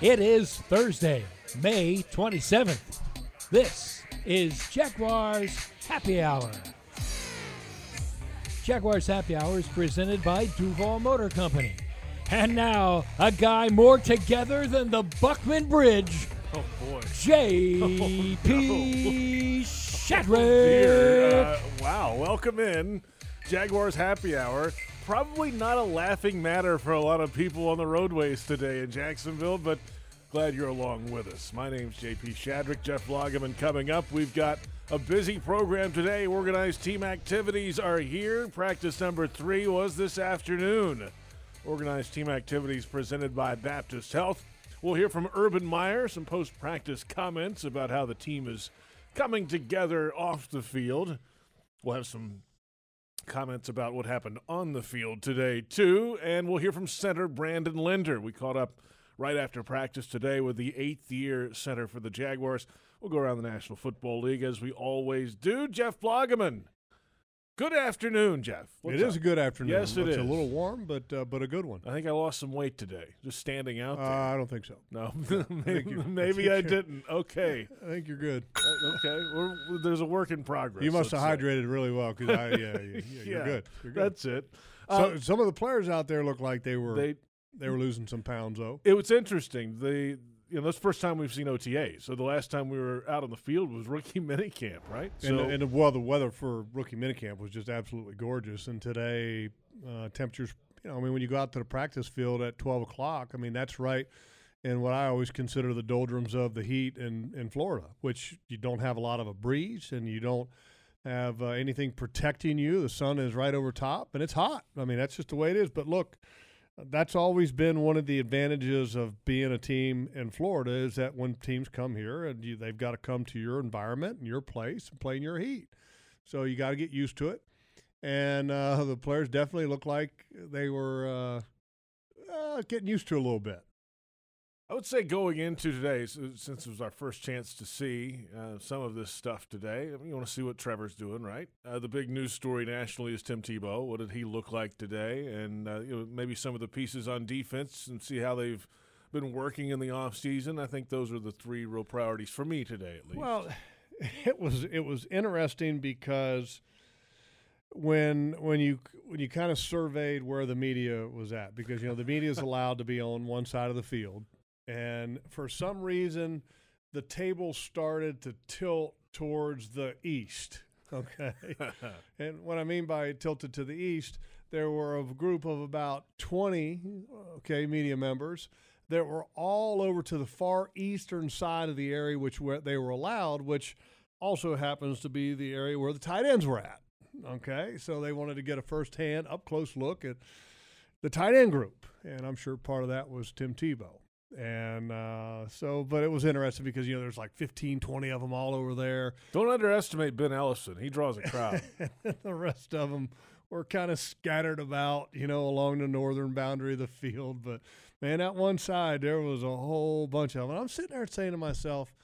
It is Thursday, May 27th. This is Jaguars Happy Hour. Jaguars Happy Hour is presented by Duval Motor Company. And now, a guy more together than the Buckman Bridge, Oh boy. J.P. Shadrick. Dear, uh, wow. Welcome in. Jaguars happy hour. Probably not a laughing matter for a lot of people on the roadways today in Jacksonville, but glad you're along with us. My name's JP Shadrick, Jeff Lageman coming up. We've got a busy program today. Organized team activities are here. Practice number three was this afternoon. Organized team activities presented by Baptist Health. We'll hear from Urban Meyer, some post practice comments about how the team is coming together off the field. We'll have some comments about what happened on the field today, too. And we'll hear from center Brandon Linder. We caught up right after practice today with the eighth year center for the Jaguars. We'll go around the National Football League as we always do. Jeff Lageman. Good afternoon, Jeff. It is a good afternoon. Yes, it it's is. a little warm, but uh, but a good one. I think I lost some weight today, just standing out Uh, there. I don't think so. no, maybe, you're- maybe I didn't. Okay, I think you're good. Uh, okay. We're, there's a work in progress. You must have say. hydrated really well because yeah, yeah, yeah, Yeah, you're good. You're good. That's it. So, Uh, some of the players out there look like they were they, they were losing some pounds though. it was interesting. The you know that's the first time we've seen OTA. So the last time we were out on the field was rookie minicamp, right? And, so and well, the weather for rookie minicamp was just absolutely gorgeous. And today, uh, temperatures. You know, I mean, when you go out to the practice field at 12 o'clock, I mean that's right in what I always consider the doldrums of the heat in in Florida, which you don't have a lot of a breeze and you don't have uh, anything protecting you. The sun is right over top, and it's hot. I mean, that's just the way it is. But look, that's always been one of the advantages of being a team in Florida is that when teams come here and you, they've got to come to your environment and your place and play in your heat. So you got to get used to it. And uh, the players definitely look like they were uh, uh, getting used to a little bit. I would say going into today, since it was our first chance to see uh, some of this stuff today, I mean, you want to see what Trevor's doing, right? Uh, the big news story nationally is Tim Tebow. What did he look like today? And uh, you know, maybe some of the pieces on defense and see how they've been working in the offseason. I think those are the three real priorities for me today, at least. Well, it was it was interesting because when when you when you kind of surveyed where the media was at because you know the media is allowed to be on one side of the field and for some reason the table started to tilt towards the east. Okay. And what i mean by tilted to the east there were a group of about 20 okay media members that were all over to the far eastern side of the area which where they were allowed which also happens to be the area where the tight ends were at. Okay? So they wanted to get a first-hand up close look at the tight end group. And i'm sure part of that was tim tebow and uh, so but it was interesting because you know there's like 15 20 of them all over there Don't underestimate Ben Ellefson. He draws a crowd. the rest of them were kind of scattered about, you know, along the northern boundary of the field. But man, at one side there was a whole bunch of them. And I'm sitting there saying to myself,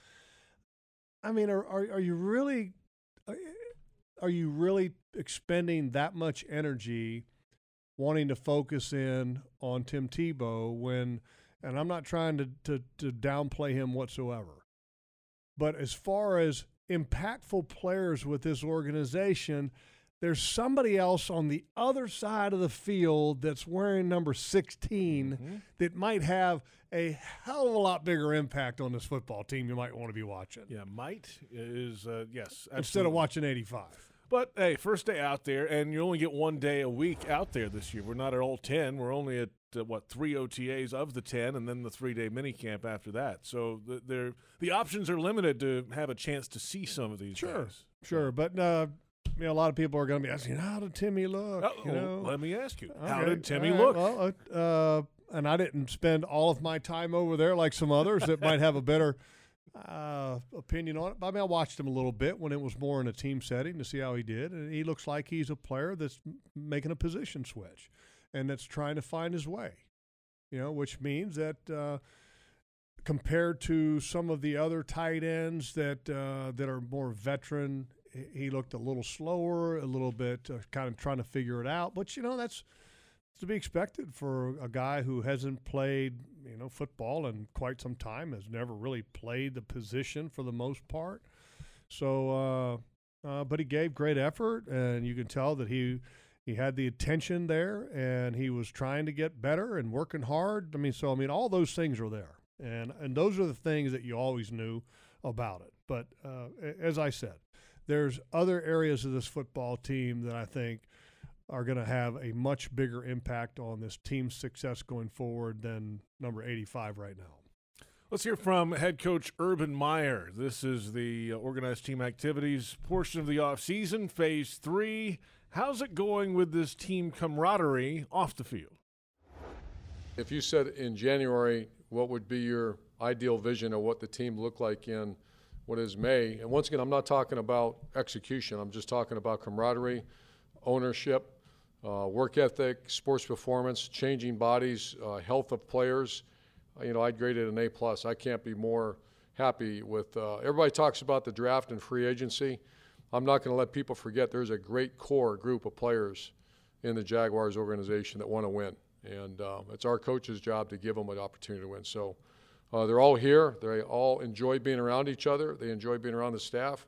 I mean, are are, are you really are- are you really expending that much energy wanting to focus in on Tim Tebow when and I'm not trying to, to, to downplay him whatsoever. But as far as impactful players with this organization, there's somebody else on the other side of the field that's wearing number 16 Mm-hmm. that might have a hell of a lot bigger impact on this football team you might want to be watching yeah, might is, uh, yes. instead of watching 85. But hey, first day out there, and you only get one day a week out there this year. We're not at all ten. We're only at uh, what three OTAs of the ten, and then the three day mini camp after that. So the, they're, the options are limited to have a chance to see some of these. Sure, guys. Sure, but uh, you know, a lot of people are going to be asking, "How did Timmy look?" Oh, you know, let me ask you, how did Timmy right, look? Well, uh, uh, and I didn't spend all of my time over there like some others that might have a better uh, opinion on it. But I mean, I watched him a little bit when it was more in a team setting to see how he did, and he looks like he's a player that's making a position switch and that's trying to find his way. You know, which means that. Uh, Compared to some of the other tight ends that uh, that are more veteran, he- looked a little slower, a little bit uh, kind of trying to figure it out. But you know that's to be expected for a guy who hasn't played you know football in quite some time. Has never really played the position for the most part. So, uh, uh, but he gave great effort, and you can tell that he he had the attention there, and he was trying to get better and working hard. I mean, so I mean, all those things are there, and and those are the things that you always knew about it. But uh, as I said, there's other areas of this football team that I think are going to have a much bigger impact on this team's success going forward than number 85 right now. Let's hear from head coach Urban Meyer. This is the uh, organized team activities portion of the offseason, phase three. How's it going with this team camaraderie off the field? If you said in January what would be your ideal vision of what the team looked like in what is May, and once again, I'm not talking about execution, I'm just talking about camaraderie, ownership, uh, work ethic, sports performance, changing bodies, uh, health of players. Uh, you know, I'd grade it an A plus. I can't be more happy with. Uh, everybody talks about the draft and free agency. I'm not going to let people forget there's a great core group of players in the Jaguars organization that want to win, and um, it's our coach's job to give them an opportunity to win. So. Uh, they're all here. They all enjoy being around each other. They enjoy being around the staff,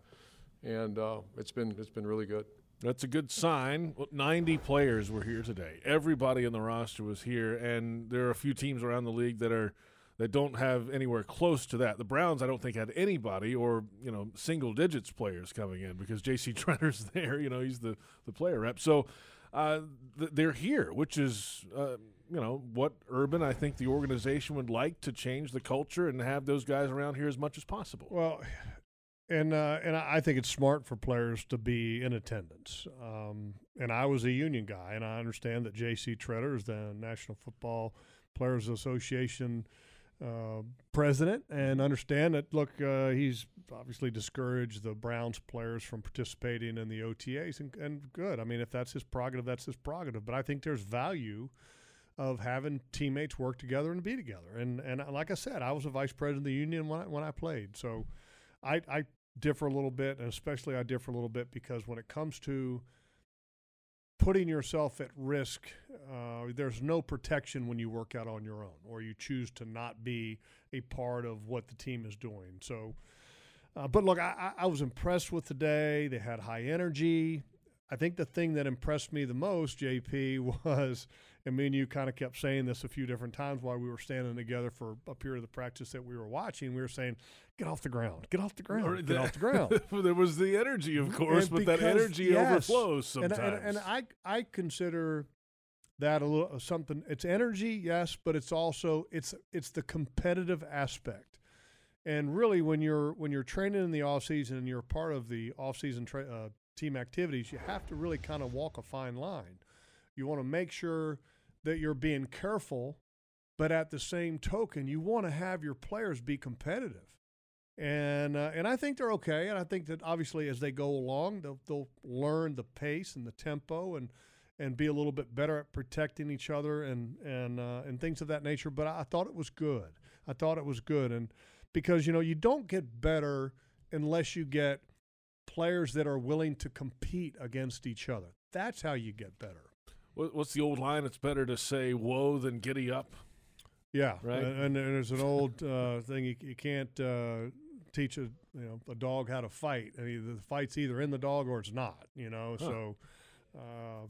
and uh, it's been it's been really good. That's a good sign. 90 players were here today. Everybody in the roster was here, and there are a few teams around the league that are that don't have anywhere close to that. The Browns, I don't think, had anybody or you know single digits players coming in because J.C. Tretter's there. You know, he's the the player rep. So uh, th- they're here, which is. Uh, you know what urban I think the organization would like to change the culture and have those guys around here as much as possible. Well, and uh, and I think it's smart for players to be in attendance. Um, and I was a union guy, and I understand that J.C. Tretter is the National Football Players Association uh, president, and understand that. Look, uh, he's obviously discouraged the Browns players from participating in the OTAs, and, and good. I mean, if that's his prerogative, that's his prerogative. But I think there's value of having teammates work together and be together. And and like I said, I was a vice president of the union when I, when I played, so I, I differ a little bit, and especially I differ a little bit because when it comes to putting yourself at risk, uh, there's no protection when you work out on your own or you choose to not be a part of what the team is doing. So, uh, but look, I, I was impressed with the day. They had high energy. I think the thing that impressed me the most, JP, was, and me and you kind of kept saying this a few different times while we were standing together for a period of the practice that we were watching. We were saying, "Get off the ground! Get off the ground! Get off the ground!" there was the energy, of course, but that energy yes, overflows sometimes. And, and, and, I, I consider that a little something. It's energy, yes, but it's also it's it's the competitive aspect. And really, when you're when you're training in the off season and you're part of the off season tra- uh, team activities, you have to really kind of walk a fine line. You want to make sure that you're being careful, but at the same token, you want to have your players be competitive. And uh, and I think they're okay. And I think that obviously as they go along, they'll, they'll learn the pace and the tempo and and be a little bit better at protecting each other and and uh, and things of that nature. But I, thought it was good. I thought it was good, and because you know you don't get better unless you get players that are willing to compete against each other. That's how you get better. What's the old line? It's better to say "whoa" than "giddy up." Yeah, right. And, and there's an old uh, thing you, you can't uh, teach a you know a dog how to fight. I mean, the fight's either in the dog or it's not. You know, huh. so uh,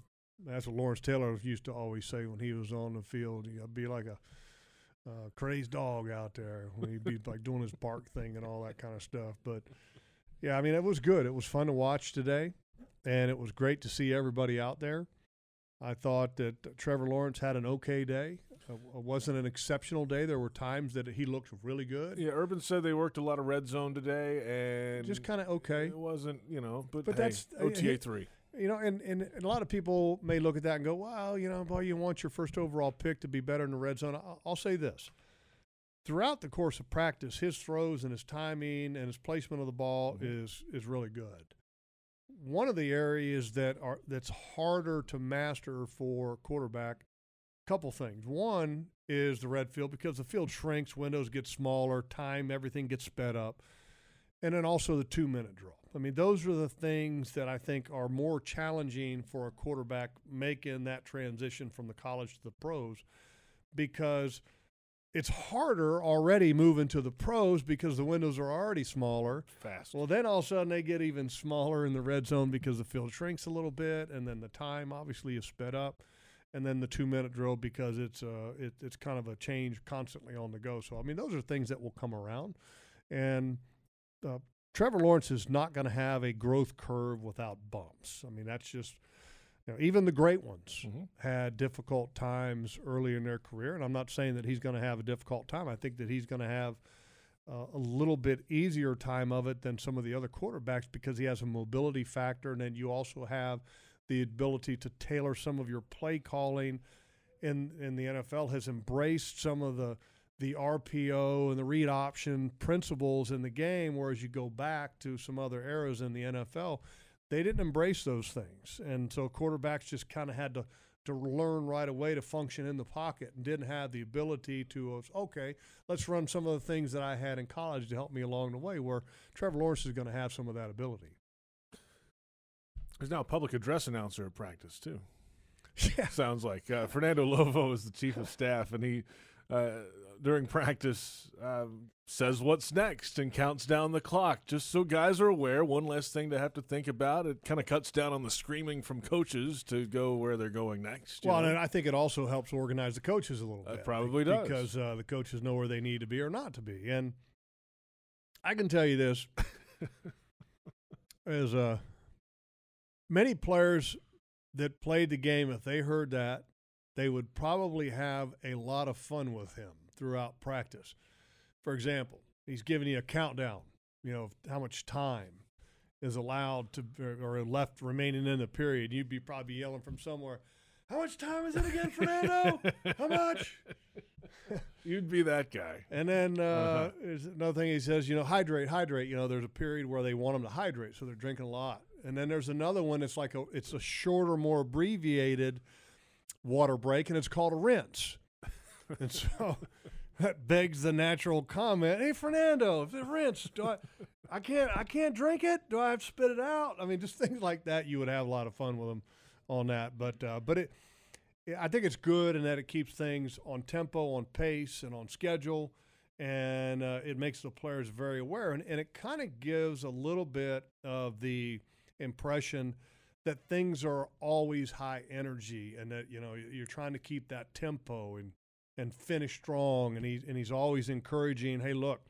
that's what Lawrence Taylor used to always say when he was on the field. He'd be like a uh, crazed dog out there when he'd be like doing his bark thing and all that kind of stuff. But yeah, I mean, it was good. It was fun to watch today, and it was great to see everybody out there. I thought that Trevor Lawrence had an okay day. It wasn't an exceptional day. There were times that he looked really good. Yeah, Urban said they worked a lot of red zone today, and just kind of okay. It wasn't, you know, but, but hey, that's OTA he, three. You know, and, and, and, a lot of people may look at that and go, "Well, you know, boy, you want your first overall pick to be better in the red zone." I'll, I'll say this: throughout the course of practice, his throws and his timing and his placement of the ball mm-hmm. is is really good. One of the areas that are that's harder to master for quarterback, a couple things. One is the red field because the field shrinks, windows get smaller, time everything gets sped up, and then also the two minute drill. I mean, those are the things that I think are more challenging for a quarterback making that transition from the college to the pros because it's harder already moving to the pros because the windows are already smaller. Fast. Well, then all of a sudden they get even smaller in the red zone because the field shrinks a little bit, and then the time obviously is sped up, and then the two minute drill because it's uh it, it's kind of a change constantly on the go. So I mean those are things that will come around, and uh, Trevor Lawrence is not going to have a growth curve without bumps. I mean that's just you know, even the great ones Mhm. had difficult times early in their career, and I'm not saying that he's going to have a difficult time. I think that he's going to have uh, a little bit easier time of it than some of the other quarterbacks because he has a mobility factor, and then you also have the ability to tailor some of your play calling. In in the NFL has embraced some of the the RPO and the read option principles in the game, whereas you go back to some other eras in the NFL, they didn't embrace those things, and so quarterbacks just kind of had to to learn right away to function in the pocket and didn't have the ability to okay let's run some of the things that i had in college to help me along the way where trevor lawrence is going to have some of that ability. There's now a public address announcer at practice too. yeah. Sounds like uh, Fernando Lovo is the chief of staff, and he uh, during practice uh, says what's next and counts down the clock, just so guys are aware. One less thing to have to think about. It kind of cuts down on the screaming from coaches to go where they're going next. well know? and i think it also helps organize the coaches a little It bit probably does. because uh, the coaches know where they need to be or not to be and i can tell you this as uh many players that played the game if they heard that they would probably have a lot of fun with him throughout practice for example he's giving you a countdown you know of how much time is allowed to or left remaining in the period you'd be probably yelling from somewhere how much time is it again fernando how much You'd be that guy. and then uh, Uh-huh. there's another thing he says, you know, hydrate, hydrate. You know, there's a period where they want them to hydrate, so they're drinking a lot. And then there's another one. It's like a, it's a shorter, more abbreviated water break, and it's called a rinse. And so that begs the natural comment: Hey, Fernando, if it's a rinse, do I, I can't, I can't drink it. Do I have to spit it out? I mean, just things like that. You would have a lot of fun with them on that. But, uh, but it. I think it's good in that it keeps things on tempo, on pace, and on schedule, and uh, it makes the players very aware. And, and it kind of gives a little bit of the impression that things are always high energy, and that you know you're trying to keep that tempo and and finish strong. And he's and he's always encouraging. Hey, look,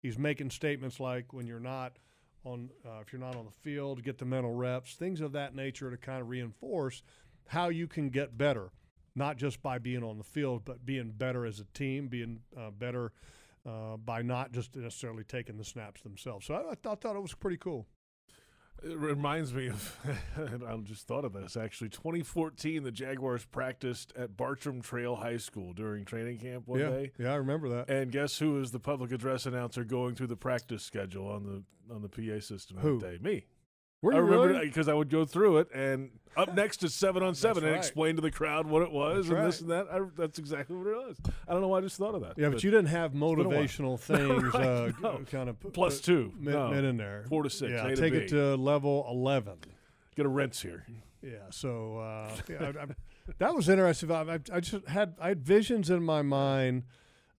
he's making statements like when you're not on, uh, if you're not on the field, get the mental reps, things of that nature to kind of reinforce how you can get better not just by being on the field, but being better as a team, being uh, better uh, by not just necessarily taking the snaps themselves. So I, I, thought, thought it was pretty cool. It reminds me of, and I just thought of this actually. 2014, the Jaguars practiced at Bartram Trail High School during training camp one yeah, day. yeah, I remember that. And guess who was the public address announcer going through the practice schedule on the on the PA system Who? that day? Me. Were I remember really? because I would go through it, and up next is seven on seven, and right. explain to the crowd what it was, That's and this and that. I, that's exactly what it was. I don't know why I just thought of that. Yeah, but you didn't have been a while. motivational things Right, uh, no. kind of put, plus two, men, no. in there. four to six. Yeah, A to take B. it to level 11. get a rinse here. Yeah, so uh, yeah, I, I, that was interesting. I, I, I just had I had visions in my mind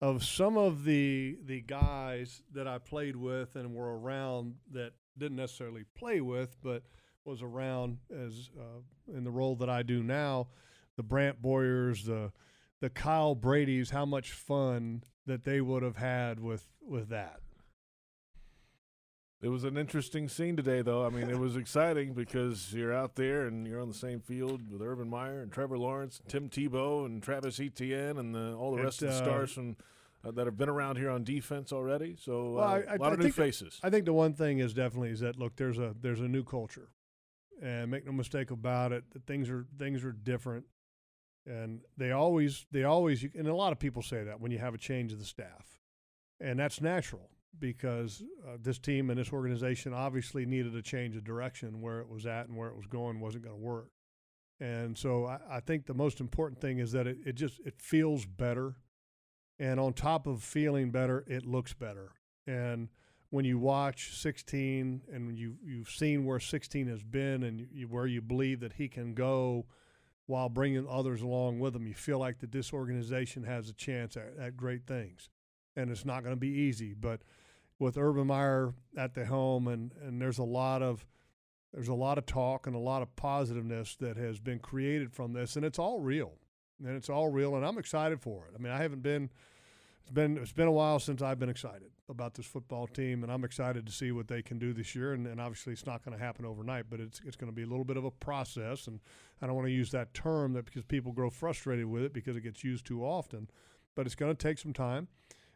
of some of the the guys that I played with and were around that didn't necessarily play with, but was around as uh, in the role that I do now. The Brant Boyers, the the Kyle Brady's, how much fun that they would have had with with that. It was an interesting scene today, though. I mean, it was exciting because you're out there and you're on the same field with Urban Meyer and Trevor Lawrence, and Tim Tebow, and Travis Etienne, and the, all the It, rest of the uh, stars from uh, that have been around here on defense already. So Well, uh, I- I- a lot I of new faces. I think the one thing is definitely is that look, there's a there's a new culture, and make no mistake about it, that things are things are different, and they always they always and a lot of people say that when you have a change of the staff, and that's natural because uh, this team and this organization obviously needed a change of direction where it was at and where it was going wasn't going to work, and so I, I think the most important thing is that it, it just it feels better, and on top of feeling better, it looks better, and when you watch 16 and you you've seen where 16 has been and you, where you believe that he can go while bringing others along with him, You feel like that this organization has a chance at, at great things, and it's not going to be easy. But with Urban Meyer at the helm, and and there's a lot of there's a lot of talk and a lot of positiveness that has been created from this, and it's all real, and it's all real, and I'm excited for it. I mean, I haven't been it's been it's been a while since I've been excited about this football team, and I'm excited to see what they can do this year. And, and obviously, it's not going to happen overnight, but it's it's going to be a little bit of a process. And I don't want to use that term that because people grow frustrated with it because it gets used too often, but it's going to take some time.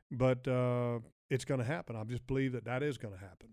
But uh, it's going to happen. I just believe that that is going to happen.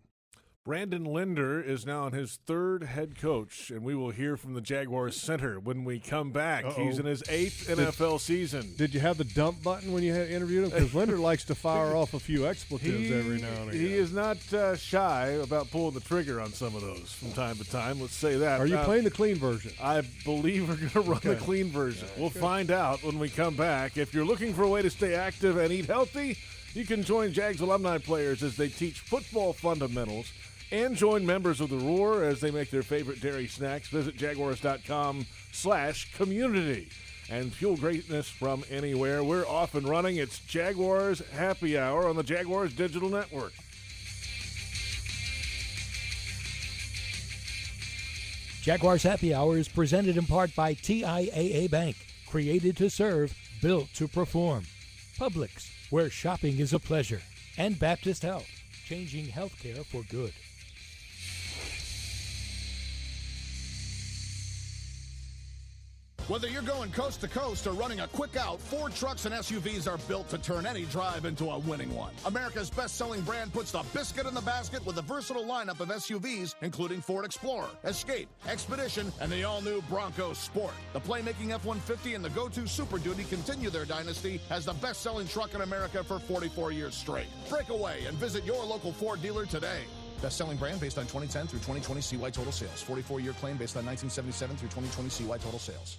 Brandon Linder is now on his third head coach, and we will hear from the Jaguars center when we come back. Uh-oh. He's in his eighth NFL season. Did you have the dump button when you had interviewed him? Because Linder likes to fire off a few expletives every now and again. He is not uh, shy about pulling the trigger on some of those from time to time. Let's say that. Are you Uh, playing the clean version? I believe we're going to run the clean version. We'll find out when we come back. If you're looking for a way to stay active and eat healthy, you can join Jags alumni players as they teach football fundamentals and join members of the Roar as they make their favorite dairy snacks. Visit jaguars.com slash community and fuel greatness from anywhere. We're off and running. It's Jaguars Happy Hour on the Jaguars Digital Network. Jaguars Happy Hour is presented in part by TIAA Bank, created to serve, built to perform. Publix, where shopping is a pleasure. And Baptist Health, changing healthcare for good. Whether you're going coast to coast or running a quick out, Ford trucks and SUVs are built to turn any drive into a winning one. America's best-selling brand puts the biscuit in the basket with a versatile lineup of SUVs, including Ford Explorer, Escape, Expedition, and the all-new Bronco Sport. The playmaking F-150 and the go-to Super Duty continue their dynasty as the best-selling truck in America for 44 years straight. Break away and visit your local Ford dealer today. Best-selling brand based on 2010 through 2020 CY total sales. 44-year claim based on 1977 through 2020 CY total sales.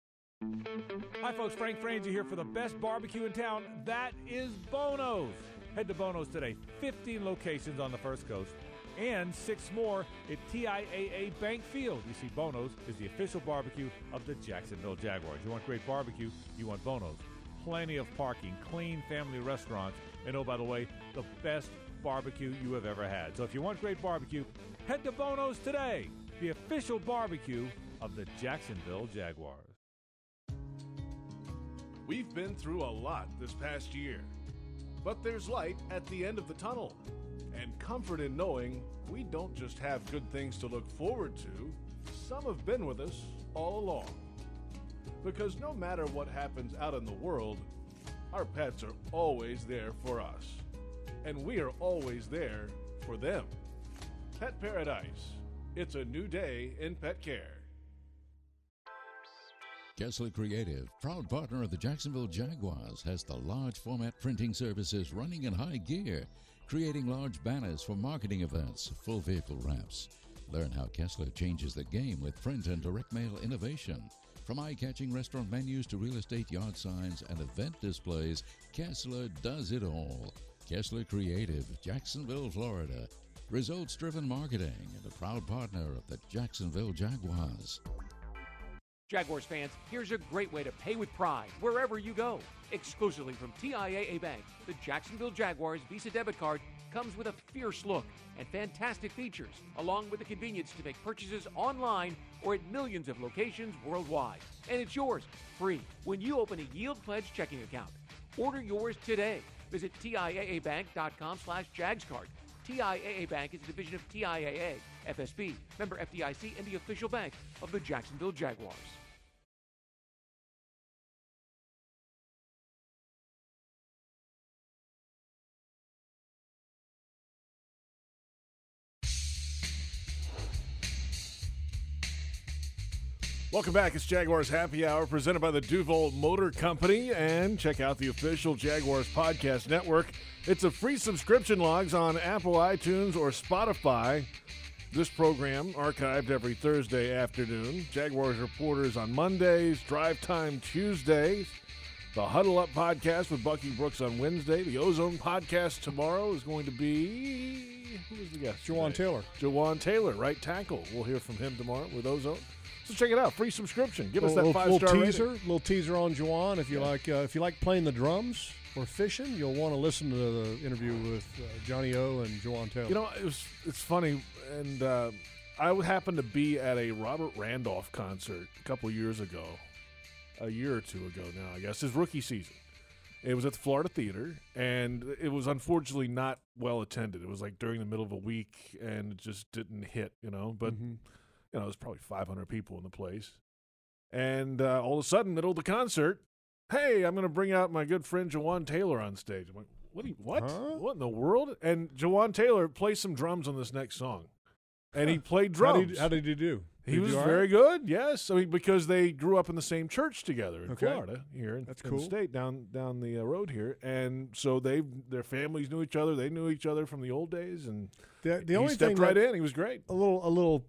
Hi, folks. Frank Frangie here for the best barbecue in town. That is Bono's. Head to Bono's today. 15 locations on the First Coast and six more at TIAA Bank Field. You see, Bono's is the official barbecue of the Jacksonville Jaguars. You want great barbecue? You want Bono's. Plenty of parking, clean family restaurants, and oh, by the way, the best barbecue you have ever had. So if you want great barbecue, head to Bono's today, the official barbecue of the Jacksonville Jaguars. We've been through a lot this past year, but there's light at the end of the tunnel, and comfort in knowing we don't just have good things to look forward to, some have been with us all along. Because no matter what happens out in the world, our pets are always there for us, and we are always there for them. Pet Paradise. It's a new day in pet care. Kessler Creative, proud partner of the Jacksonville Jaguars, has the large format printing services running in high gear, creating large banners for marketing events, full vehicle wraps. Learn how Kessler changes the game with print and direct mail innovation. From eye catching restaurant menus to real estate yard signs and event displays, Kessler does it all. Kessler Creative, Jacksonville, Florida. Results driven marketing and a proud partner of the Jacksonville Jaguars. Jaguars fans, here's a great way to pay with pride wherever you go. Exclusively from TIAA Bank, the Jacksonville Jaguars Visa debit card comes with a fierce look and fantastic features, along with the convenience to make purchases online or at millions of locations worldwide. And it's yours free when you open a Yield Pledge checking account. Order yours today. Visit TIAABank.com slash JagsCard. TIAA Bank is a division of TIAA, FSB, member FDIC, and the official bank of the Jacksonville Jaguars. Welcome back. It's Jaguars Happy Hour presented by the Duval Motor Company. And check out the official Jaguars Podcast Network. It's a free subscription logs on Apple, iTunes, or Spotify. This program archived every Thursday afternoon. Jaguars reporters on Mondays, Drive Time Tuesdays. The Huddle Up podcast with Bucky Brooks on Wednesday. The Ozone podcast tomorrow is going to be who is the guest? Today? Taylor. Jawaan Taylor, right tackle. We'll hear from him tomorrow with Ozone. So check it out. Free subscription. Give us that five star teaser, rating. little teaser on Jawaan. If you like, uh, if you like playing the drums or fishing, you'll want to listen to the interview with uh, Johnny O and Jawaan Taylor. You know, it was it's funny, and uh, I happened to be at a Robert Randolph concert a couple years ago, a year or two ago now, I guess, his rookie season. It was at the Florida Theater, and it was unfortunately not well attended. It was like during the middle of a week, and it just didn't hit, you know. But Mhm. You know, there's probably 500 people in the place, and uh, all of a sudden, middle of the concert, hey, I'm going to bring out my good friend Jawaan Taylor on stage. I'm like, what? You, what? Huh? What in the world? And Jawaan Taylor plays some drums on this next song, and he played How drums. did, how did he do? he Did was very right? good. Yes, I mean because they grew up in the same church together in Okay. Florida here in, That's in the cool. state down down the uh, road here, and so they their families knew each other. They knew each other from the old days, and The, the he only stepped thing right in. He was great. a little a little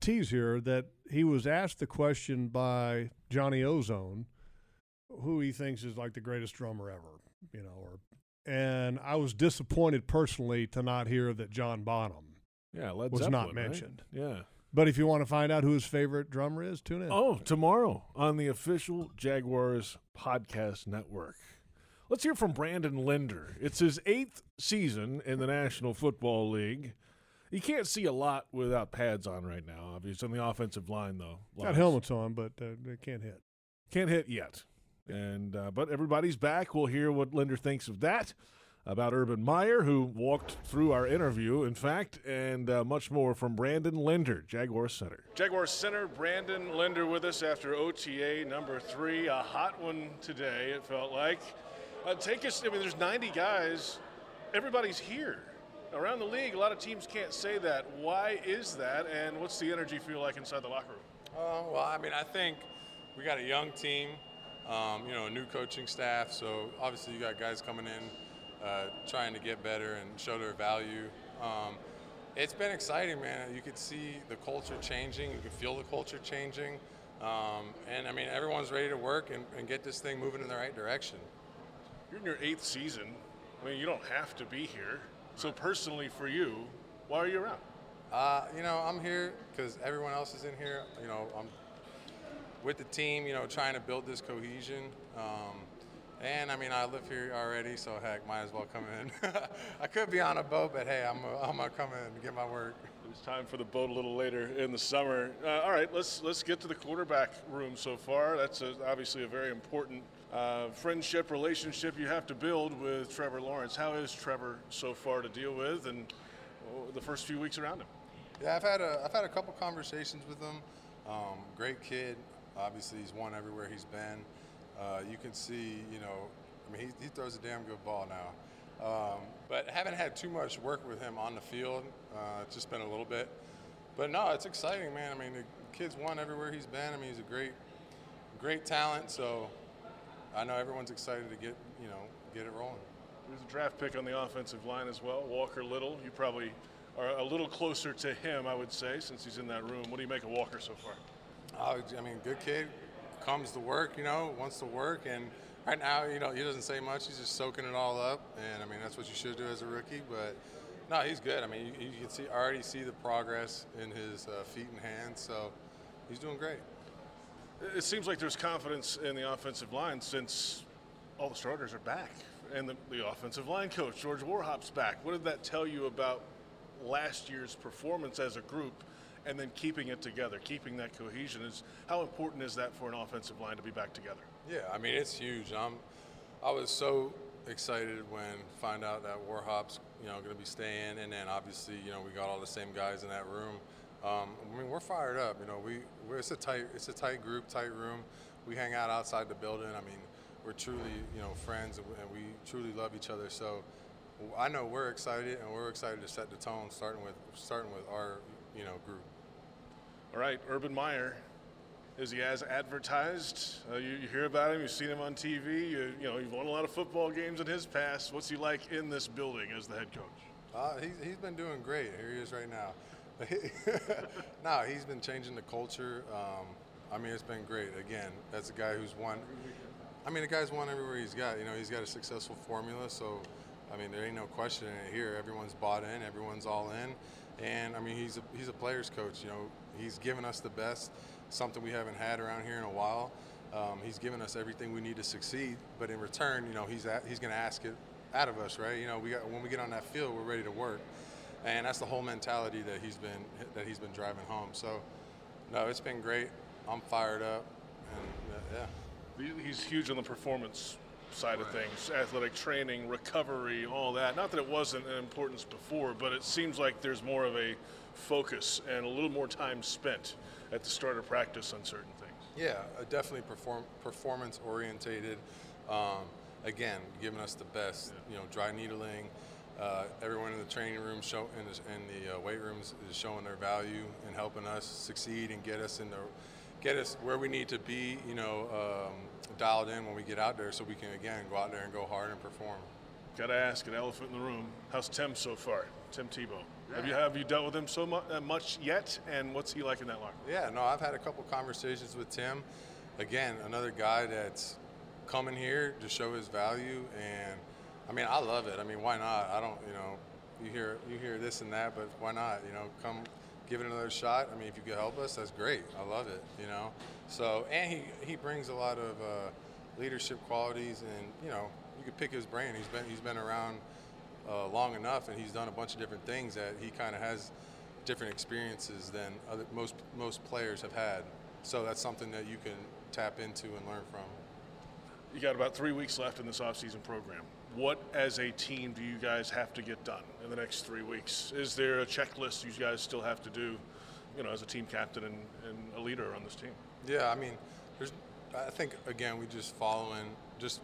tease here that he was asked the question by Johnny Ozone, who he thinks is like the greatest drummer ever, you know, or and I was disappointed personally to not hear that John Bonham. Yeah, Led was Zeppelin, not right? mentioned. Yeah. But if you want to find out who his favorite drummer is, tune in. Oh, tomorrow on the official Jaguars podcast network. Let's hear from Brandon Linder. It's his eighth season in the National Football League. You can't see a lot without pads on right now, obviously. On the offensive line, though. Got helmets on, but uh, they can't hit. Can't hit yet. And uh, but everybody's back. We'll hear what Linder thinks of that. About Urban Meyer, who walked through our interview, in fact, and uh, much more from Brandon Linder, Jaguar Center. Jaguar Center, Brandon Linder with us after OTA number three. A hot one today, it felt like. Uh, take us, I mean, there's 90 guys. Everybody's here. Around the league, a lot of teams can't say that. Why is that? And what's the energy feel like inside the locker room? Uh, well, I mean, I think we got a young team, um, you know, a new coaching staff. So obviously, you got guys coming in, uh, trying to get better and show their value. Um, it's been exciting, man. You could see the culture changing. You could feel the culture changing. Um, and I mean, everyone's ready to work and, and get this thing moving in the right direction. You're in your eighth season. I mean, you don't have to be here. So personally, for you, why are you around? Uh, you know, I'm here because everyone else is in here. You know, I'm with the team. You know, trying to build this cohesion. Um, and I mean, I live here already, so heck, might as well come in. I could be on a boat, but hey, I'm I'm gonna come in and get my work. It's time for the boat a little later in the summer. Uh, all right, let's let's get to the quarterback room so far. That's a, obviously a very important uh, friendship relationship you have to build with Trevor Lawrence. How is Trevor so far to deal with, and oh, the first few weeks around him? Yeah, I've had a I've had a couple conversations with him. Um, great kid. Obviously, he's won everywhere he's been. Uh, you can see, you know, I mean, he, he throws a damn good ball now. Um, but haven't had too much work with him on the field. Uh, it's just been a little bit. But no, it's exciting, man. I mean, the kid's won everywhere he's been. I mean, he's a great, great talent. So I know everyone's excited to get, you know, get it rolling. There's a draft pick on the offensive line as well, Walker Little. You probably are a little closer to him, I would say, since he's in that room. What do you make of Walker so far? Oh, I mean, good kid, comes to work, you know, wants to work, and right now, you know, he doesn't say much. He's just soaking it all up, and I mean, that's what you should do as a rookie. But no, he's good. I mean, you, you can see already see the progress in his uh, feet and hands, so he's doing great. It seems like there's confidence in the offensive line since all the starters are back, and the, the offensive line coach George Warhop's back. What did that tell you about last year's performance as a group, and then keeping it together, keeping that cohesion? Is how important is that for an offensive line to be back together? Yeah, I mean it's huge. I'm, I was so excited when find out that Warhop's you know going to be staying, and then obviously you know we got all the same guys in that room. Um, I mean we're fired up. You know we we're, it's a tight it's a tight group, tight room. We hang out outside the building. I mean we're truly you know friends, and we, and we truly love each other. So I know we're excited, and we're excited to set the tone, starting with starting with our you know group. All right, Urban Meyer Is he as advertised? Uh, you, you, hear about him. You've seen him on TV. You, you, know, you've won a lot of football games in his past. What's he like in this building as the head coach? Uh, he's, he's been doing great. Here he is right now. no, he's been changing the culture. Um, I mean, it's been great. Again, that's a guy who's won. I mean, the guy's won everywhere he's got. You know, he's got a successful formula. So, I mean, there ain't no question in it here. Everyone's bought in. Everyone's all in. And I mean, he's a, he's a player's coach. You know, he's given us the best something we haven't had around here in a while. Um, he's given us everything we need to succeed, but in return, you know, he's at, he's going to ask it out of us, right? You know, we got, when we get on that field, we're ready to work, and that's the whole mentality that he's been that he's been driving home. So, no, it's been great. I'm fired up, and uh, yeah. He's huge on the performance side of things, athletic training, recovery, all that. Not that it wasn't an importance before, but it seems like there's more of a focus and a little more time spent at the start of practice on certain things. Yeah, uh, definitely perform, performance orientated. Um, again, giving us the best. Yeah. You know, dry needling. Uh, everyone in the training room show in the, in the uh, weight rooms is showing their value and helping us succeed and get us in the get us where we need to be. You know, um, dialed in when we get out there, so we can again go out there and go hard and perform. Got to ask an elephant in the room. How's Tim so far? Tim Tebow. Have you have you dealt with him so mu- uh, much yet? And what's he like in that locker? Yeah, no, I've had a couple conversations with Tim. Again, another guy that's coming here to show his value, and I mean, I love it. I mean, why not? I don't, you know, you hear you hear this and that, but why not? You know, come give it another shot. I mean, if you could help us, that's great. I love it. You know, so and he he brings a lot of uh, leadership qualities, and you know, you could pick his brain. He's been he's been around uh, long enough, and he's done a bunch of different things that he kind of has different experiences than other, most most players have had. So that's something that you can tap into and learn from. You got about three weeks left in this offseason program. What, as a team, do you guys have to get done in the next three weeks? Is there a checklist you guys still have to do, you know, as a team captain and, and a leader on this team? Yeah, I mean, there's. I think again, we just following, just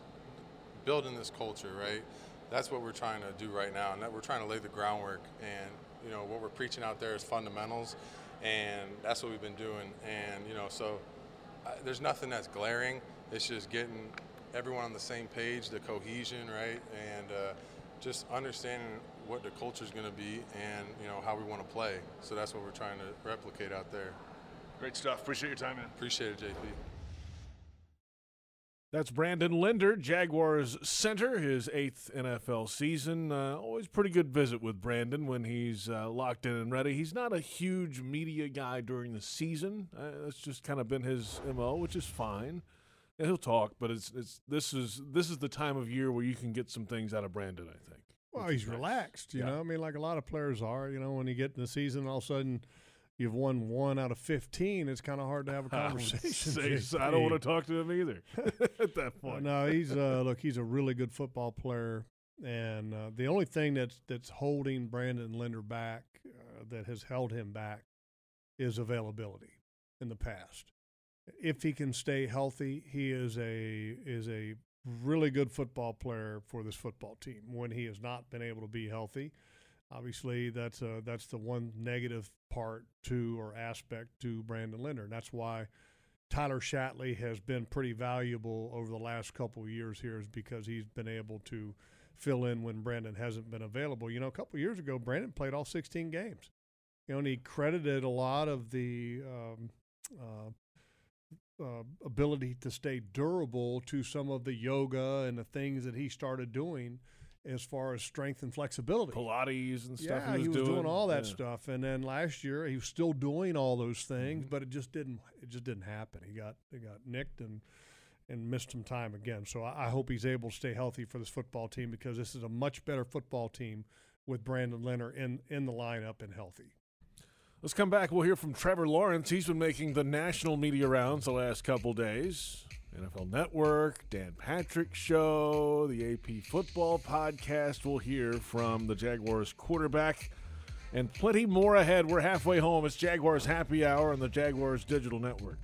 building this culture, right? that's what we're trying to do right now, and that we're trying to lay the groundwork. And you know what we're preaching out there is fundamentals, and that's what we've been doing. And you know, so uh, there's nothing that's glaring. It's just getting everyone on the same page, the cohesion, right, and uh, just understanding what the culture is going to be, and you know how we want to play. So that's what we're trying to replicate out there. Great stuff. Appreciate your time, man. Appreciate it, JP. That's Brandon Linder, Jaguars center, his eighth NFL season. Uh, always pretty good visit with Brandon when he's uh, locked in and ready. He's not a huge media guy during the season. Uh, that's just kind of been his mo, which is fine. Yeah, he'll talk, but it's it's this is this is the time of year where you can get some things out of Brandon. I think. Well, he's nice. relaxed. You yeah. know, I mean, like a lot of players are. You know, when you get in the season, all of a sudden you've won one out of 15, it's kind of hard to have a conversation. I, I don't want to talk to him either at that point. no, he's uh, look, he's a really good football player, and uh, the only thing that's that's holding Brandon Linder back, uh, that has held him back, is availability in the past. If he can stay healthy, he is a is a really good football player for this football team. When he has not been able to be healthy, Obviously, that's uh, that's the one negative part to or aspect to Brandon. And that's why Tyler Shatley has been pretty valuable over the last couple of years here, is because he's been able to fill in when Brandon hasn't been available. You know, a couple of years ago, Brandon played all 16 games. You know, and he credited a lot of the um, uh, uh, ability to stay durable to some of the yoga and the things that he started doing as far as strength and flexibility. Pilates and stuff. Yeah, he was, he was doing. doing. all that yeah. stuff, and then last year he was still doing all those things, mm-hmm. but it just didn't. It just didn't happen. He got he got nicked and and missed some time again. So I, I hope he's able to stay healthy for this football team because this is a much better football team with Brandon Linder in in the lineup and healthy. Let's come back. We'll hear from Trevor Lawrence. He's been making the national media rounds the last couple days. NFL Network, Dan Patrick Show, the AP Football Podcast. We'll hear from the Jaguars quarterback and plenty more ahead. We're halfway home. It's Jaguars Happy Hour on the Jaguars Digital Network.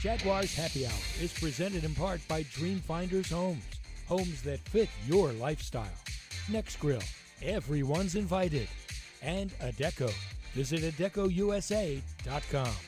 Jaguars Happy Hour is presented in part by Dreamfinders Homes, homes that fit your lifestyle. Next Grill, everyone's invited. and Adecco. Visit AdecoUSA.com.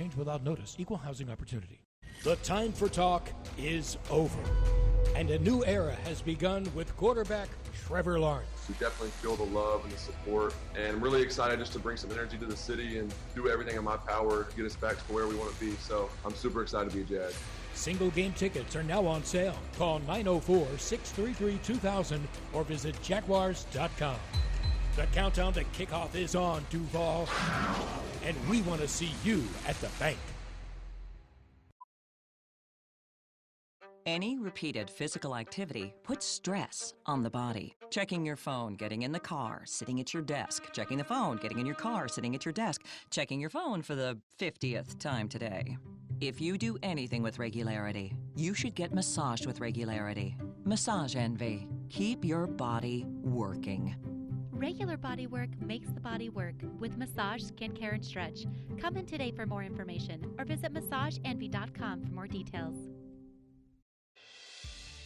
without notice. Equal housing opportunity. The time for talk is over. And a new era has begun with quarterback Trevor Lawrence. We definitely feel the love and the support, and I'm really excited just to bring some energy to the city and do everything in my power to get us back to where we want to be. So I'm super excited to be a Jag. Single game tickets are now on sale. Call 904 633 2000 or visit Jaguars.com. The countdown to kickoff is on, Duval. And we want to see you at the bank. Any repeated physical activity puts stress on the body. Checking your phone, getting in the car, sitting at your desk, checking the phone, getting in your car, sitting at your desk, checking your phone for the 50th time today. If you do anything with regularity, you should get massaged with regularity. Massage Envy. Keep your body working. Regular body work makes the body work with massage, skincare, and stretch. Come in today for more information or visit massageenvy.com for more details.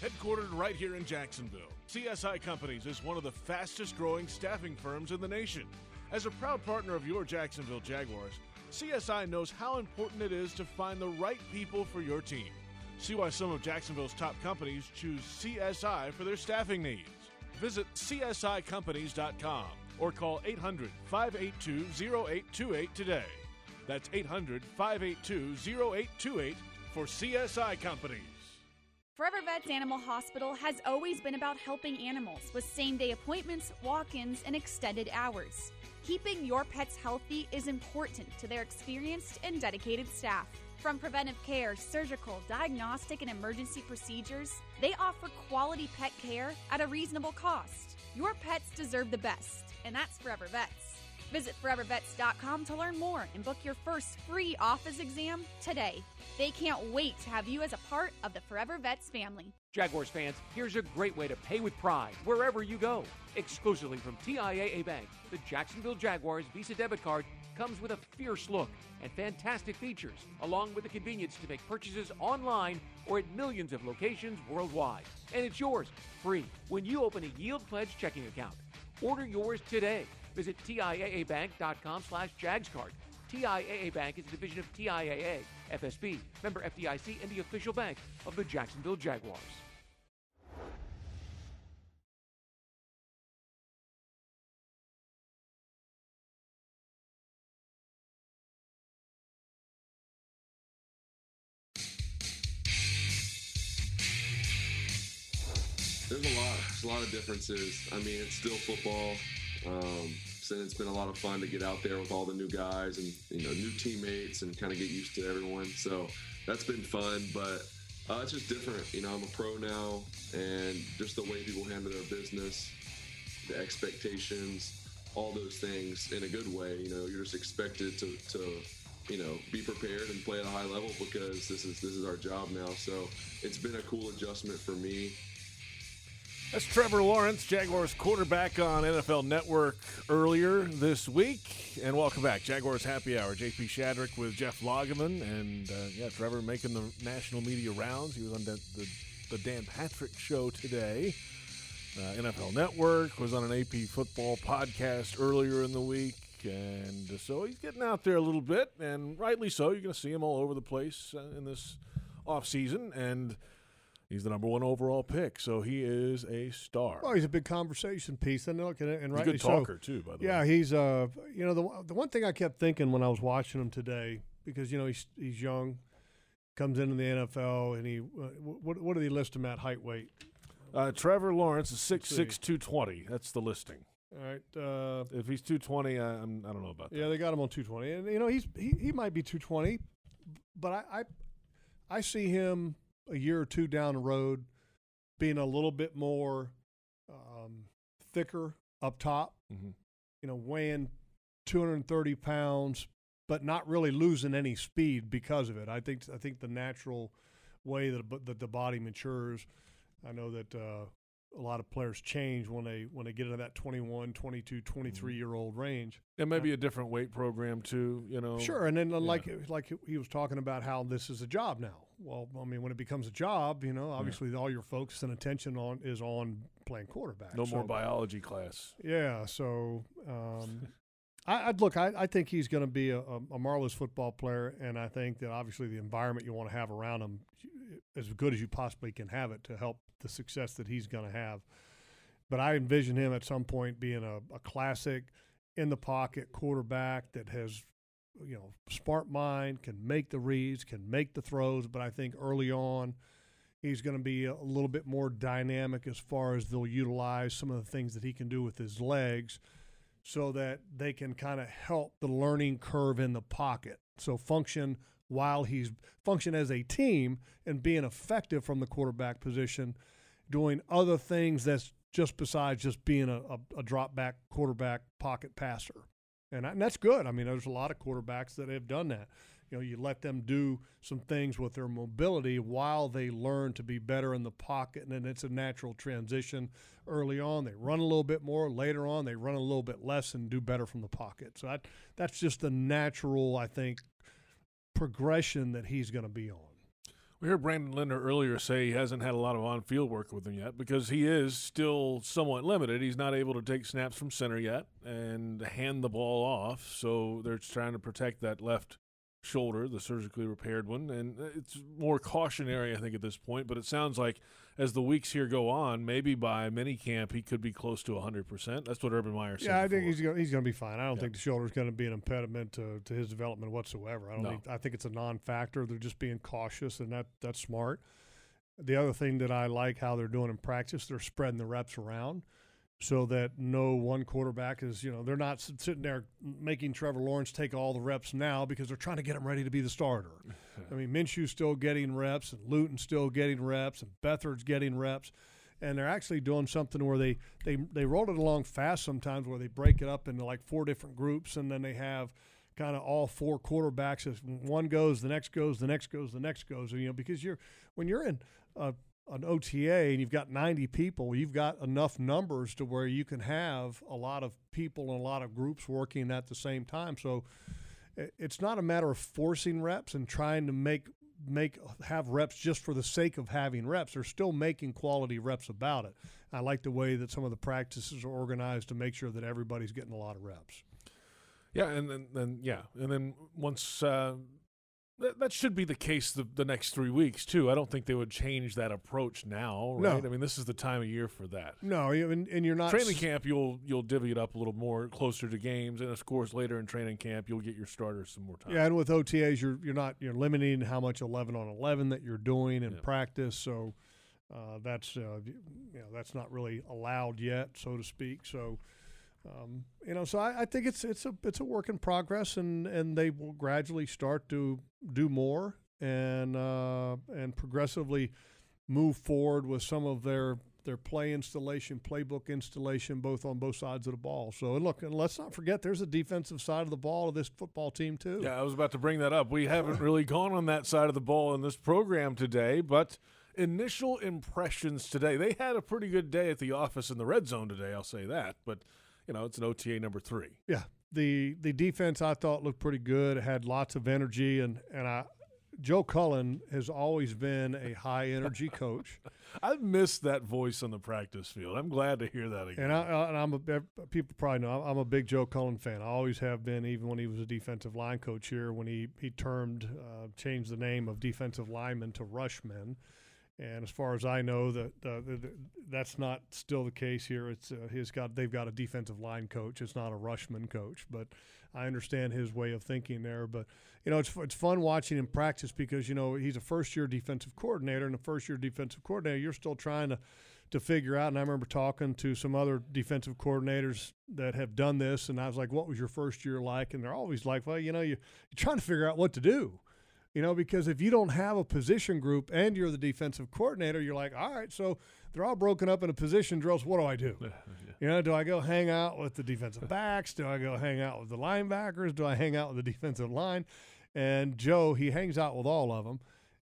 Headquartered right here in Jacksonville, CSI Companies is one of the fastest growing staffing firms in the nation. As a proud partner of your Jacksonville Jaguars, CSI knows how important it is to find the right people for your team. See why some of Jacksonville's top companies choose CSI for their staffing needs. Visit CSICompanies.com or call 800 582 0828 today. That's 800 582 0828 for CSI Companies. Forever Vets Animal Hospital has always been about helping animals with same day appointments, walk ins, and extended hours. Keeping your pets healthy is important to their experienced and dedicated staff. From preventive care, surgical, diagnostic, and emergency procedures, they offer quality pet care at a reasonable cost. Your pets deserve the best, and that's Forever Vets. Visit forevervets.com to learn more and book your first free office exam today. They can't wait to have you as a part of the Forever Vets family. Jaguars fans, here's a great way to pay with pride wherever you go. Exclusively from TIAA Bank, the Jacksonville Jaguars Visa debit card comes with a fierce look and fantastic features, along with the convenience to make purchases online or at millions of locations worldwide. And it's yours free when you open a Yield Pledge checking account. Order yours today. Visit TIAABank.com slash JagsCard. TIAA Bank is a division of TIAA, FSB, member FDIC, and the official bank of the Jacksonville Jaguars. A lot. Of differences. I mean, it's still football. Um, so it's been a lot of fun to get out there with all the new guys and you know new teammates and kind of get used to everyone. So that's been fun, but uh, it's just different. You know, I'm a pro now, and just the way people handle their business, the expectations, all those things in a good way. You know, you're just expected to, to you know be prepared and play at a high level because this is this is our job now. So it's been a cool adjustment for me. That's Trevor Lawrence, Jaguars quarterback on NFL Network earlier this week. And welcome back, Jaguars Happy Hour. JP Shadrick with Jeff Lageman. And uh, yeah, Trevor making the national media rounds. He was on the, the, the Dan Patrick show today. Uh, NFL Network was on an AP football podcast earlier in the week. And so he's getting out there a little bit, and rightly so. You're going to see him all over the place uh, in this offseason. And He's the number one overall pick, so he is a star. Well, he's a big conversation piece, and look, and, and he's a good talker so. too. By the yeah, way, yeah, he's uh, you know, the the one thing I kept thinking when I was watching him today, because you know he's he's young, comes into the NFL, and he uh, what what did he list him at height weight? Uh, Trevor Lawrence is six six two twenty. That's the listing. All right. Uh, if he's two twenty, I, I'm I don't know about that. Yeah, they got him on two twenty, and you know he's he, he might be two twenty, but I, I I see him a year or two down the road being a little bit more thicker up top, Mhm. you know, weighing 230 pounds, but not really losing any speed because of it. I think I think the natural way that, that the body matures. I know that uh, a lot of players change when they when they get into that 21, 22, 23 year old range. And maybe a different weight program too. You know. Sure, and then uh, like like he was talking about how this is a job now. Well, I mean, when it becomes a job, you know, obviously all your focus and attention on is on playing quarterback. No more biology class. Yeah, so um, I, I'd look. I, I think he's going to be a, a, a marvelous football player, and I think that obviously the environment you want to have around him, as good as you possibly can have it to help the success that he's going to have. But I envision him at some point being a, a classic in the pocket quarterback that has, you know, smart mind, can make the reads, can make the throws. But I think early on, he's going to be a little bit more dynamic as far as they'll utilize some of the things that he can do with his legs so that they can kind of help the learning curve in the pocket. So function while he's function as a team and being effective from the quarterback position, doing other things that's just besides just being a, a, a drop back quarterback pocket passer. And, I, and that's good. I mean, there's a lot of quarterbacks that have done that. You know, you let them do some things with their mobility while they learn to be better in the pocket, and then it's a natural transition. Early on, they run a little bit more. Later on, they run a little bit less and do better from the pocket. So that that's just the natural, I think, progression that he's going to be on. We heard Brandon Linder earlier say he hasn't had a lot of on-field work with him yet because he is still somewhat limited. He's not able to take snaps from center yet and hand the ball off, so they're trying to protect that left shoulder, the surgically repaired one, and it's more cautionary, I think, at this point. But it sounds like as the weeks here go on, maybe by minicamp he could be close to 100%. That's what Urban Meyer said. Yeah, I before. think he's going he's going to be fine. I don't Yeah. think the shoulder is going to be an impediment to, to his development whatsoever. I don't No. think I think it's a non-factor. They're just being cautious, and that that's smart. The other thing that I like how they're doing in practice, they're spreading the reps around so that no one quarterback is, you know, they're not sitting there making Trevor Lawrence take all the reps now because they're trying to get him ready to be the starter. I mean, Minshew's still getting reps, and Luton's still getting reps, and Beathard's getting reps. And they're actually doing something where they, they, they roll it along fast sometimes where they break it up into like four different groups, and then they have kind of all four quarterbacks. As one goes, the next goes, the next goes, the next goes. And, you know, because you're when you're in a, an OTA and you've got 90 people, you've got enough numbers to where you can have a lot of people and a lot of groups working at the same time. So it's not a matter of forcing reps and trying to make make have reps just for the sake of having reps. They're still making quality reps about it. I like the way that some of the practices are organized to make sure that everybody's getting a lot of reps. Yeah, and then, then yeah, and then once uh, that, that should be the case the, the next three weeks too. I don't think they would change that approach now, No. right? I mean, this is the time of year for that. No, and, and you're not training s- camp. You'll you'll divvy it up a little more closer to games, and of course later in training camp you'll get your starters some more time. Yeah, and with OTAs, you're you're not you're limiting how much eleven on eleven that you're doing in practice. So uh, that's uh, you know that's not really allowed yet, so to speak. So um, you know, so I, I think it's it's a it's a work in progress, and and they will gradually start to do more and uh, and progressively move forward with some of their their play installation, playbook installation, both on both sides of the ball. So look, and let's not forget, there's a defensive side of the ball of this football team too. Yeah, I was about to bring that up. We haven't really gone on that side of the ball in this program today, but initial impressions today. They had a pretty good day at the office in the red zone today, I'll say that. But, you know, it's an OTA number three. Yeah, the the defense I thought looked pretty good. It had lots of energy, and and I, Joe Cullen has always been a high energy coach. I've missed that voice on the practice field. I'm glad to hear that again. And, I, I'm a people probably know I'm a big Joe Cullen fan. I always have been, even when he was a defensive line coach here. When he he termed uh, changed the name of defensive linemen to rushmen, and as far as I know, that uh, th- th- that's not still the case here. It's uh, he's got they've got a defensive line coach. It's not a rushman coach, but I understand his way of thinking there. But you know, it's it's fun watching him practice because you know he's a first year defensive coordinator, and a first year defensive coordinator, you're still trying to to figure out. And I remember talking to some other defensive coordinators that have done this, and I was like, "What was your first year like?" And they're always like, "Well, you know, you, you're trying to figure out what to do." You know, because if you don't have a position group and you're the defensive coordinator, you're like, all right, so they're all broken up into position drills. What do I do? You know, do I go hang out with the defensive backs? Do I go hang out with the linebackers? Do I hang out with the defensive line? And Joe, he hangs out with all of them,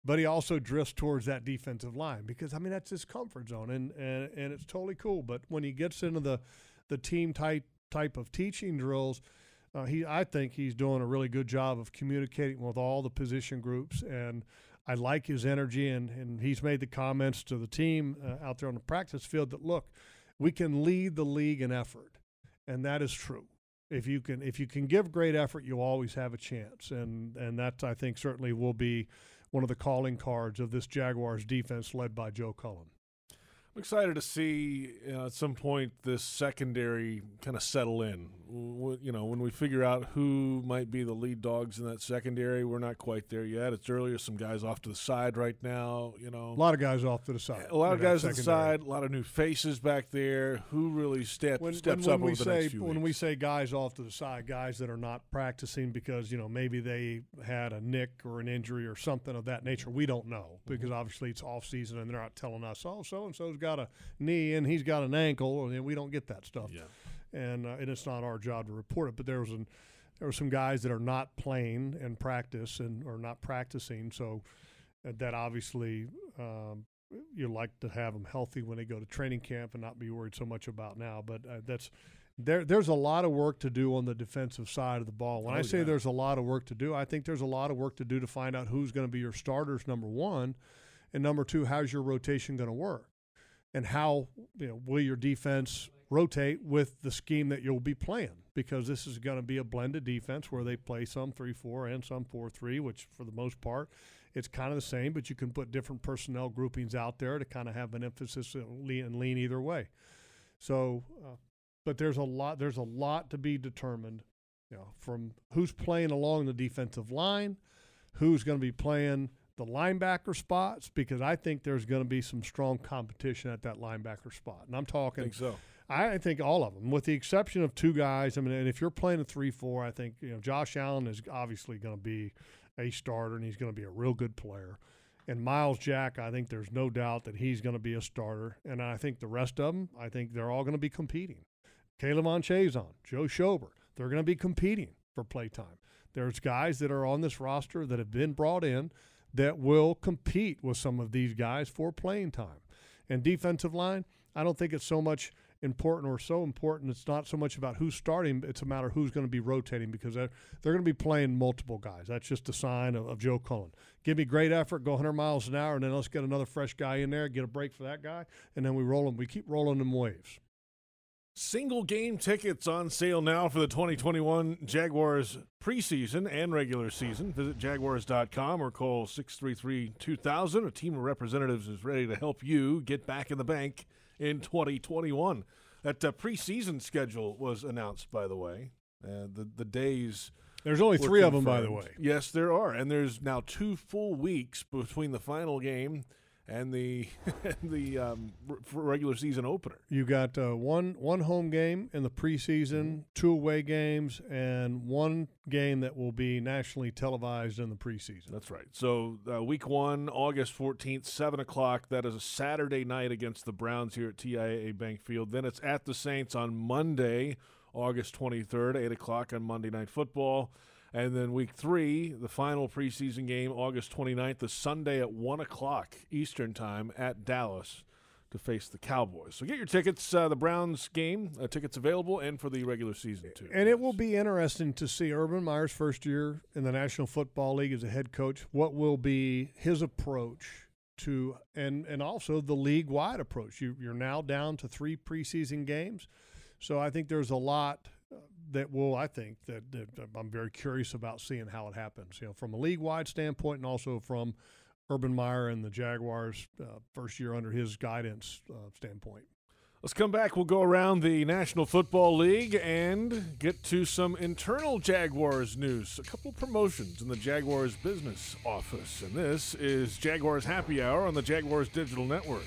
but he also drifts towards that defensive line because I mean that's his comfort zone, and and, and it's totally cool. But when he gets into the the team type type of teaching drills, uh, he I think he's doing a really good job of communicating with all the position groups, and I like his energy, and and he's made the comments to the team uh, out there on the practice field that look, we can lead the league in effort, and that is true. If you can if you can give great effort, you always have a chance, and and that I think certainly will be one of the calling cards of this Jaguars defense led by Joe Cullen. I'm excited to see know, at some point this secondary kind of settle in. W- You know, when we figure out who might be the lead dogs in that secondary, we're not quite there yet. It's earlier. Some guys off to the side right now. You know, A lot of guys off to the side. a lot of guys to the side. A lot of new faces back there. Who really step, when, steps when, up when over we the say next few when weeks? we say guys off to the side, guys that are not practicing because you know maybe they had a nick or an injury or something of that nature. We don't know because obviously it's off season and they're not telling us, oh, so and so's got a knee and he's got an ankle, and we don't get that stuff. Yeah. And uh, and it's not our job to report it. But there was an there were some guys that are not playing and practice and or not practicing, so uh, that obviously. Um, you like to have them healthy when they go to training camp and not be worried so much about now. But uh, that's there. There's a lot of work to do on the defensive side of the ball. When Oh, I say yeah. there's a lot of work to do, I think there's a lot of work to do to find out who's going to be your starters. Number one, and number two, how's your rotation going to work, and how you know will your defense rotate with the scheme that you'll be playing? Because this is going to be a blended defense where they play some 3-4 and some 4-3 which for the most part it's kind of the same but you can put different personnel groupings out there to kind of have an emphasis and lean, and lean either way. So uh, but there's a lot there's a lot to be determined you know from who's playing along the defensive line who's going to be playing the linebacker spots because I think there's going to be some strong competition at that linebacker spot. And I'm talking think so. I think all of them, with the exception of two guys. I mean, and if you're playing a three-four, I think you know Josh Allen is obviously going to be a starter, and he's going to be a real good player. And Myles Jack, I think there's no doubt that he's going to be a starter. And I think the rest of them, I think they're all going to be competing. K'Lavon Chaisson, Joe Schobert, they're going to be competing for playtime. There's guys that are on this roster that have been brought in that will compete with some of these guys for playing time. And defensive line, I don't think it's so much important or so important. It's not so much about who's starting, it's a matter of who's going to be rotating because they're, they're going to be playing multiple guys. That's just a sign of, of Joe Cullen. Give me great effort, go 100 miles an hour, and then let's get another fresh guy in there, get a break for that guy, and then we roll them. We keep rolling them waves. Single game tickets on sale now for the 2021 Jaguars preseason and regular season. Visit jaguars.com or call 633 2000. A team of representatives is ready to help you get back in the bank in 2021. That uh, preseason schedule was announced, by the way. Uh, the, the days. There's only were of them, by the way. Yes, there are. And there's now two full weeks between the final game and the, and the um, regular season opener. You got uh, one one home game in the preseason, Mm-hmm. two away games, and one game that will be nationally televised in the preseason. That's right. So uh, week one, August 14th, 7 o'clock. That is a Saturday night against the Browns here at TIAA Bank Field. Then it's at the Saints on Monday, August 23rd, 8 o'clock on Monday Night Football. And then week three, the final preseason game, August 29th, the Sunday at 1 o'clock Eastern Time at Dallas to face the Cowboys. So get your tickets. Uh, the Browns game, uh, tickets available, and for the regular season, too. And it will be interesting to see Urban Meyer's first year in the National Football League as a head coach. What will be his approach to, and and also the league wide approach? You, you're now down to three preseason games, so I think there's a lot that will. I think that, that I'm very curious about seeing how it happens. You know, from a league wide standpoint, and also from Urban Meyer and the Jaguars' uh, first year under his guidance uh, standpoint. Let's come back. We'll go around the National Football League and get to some internal Jaguars news. A couple promotions in the Jaguars business office. And this is Jaguars Happy Hour on the Jaguars Digital Network.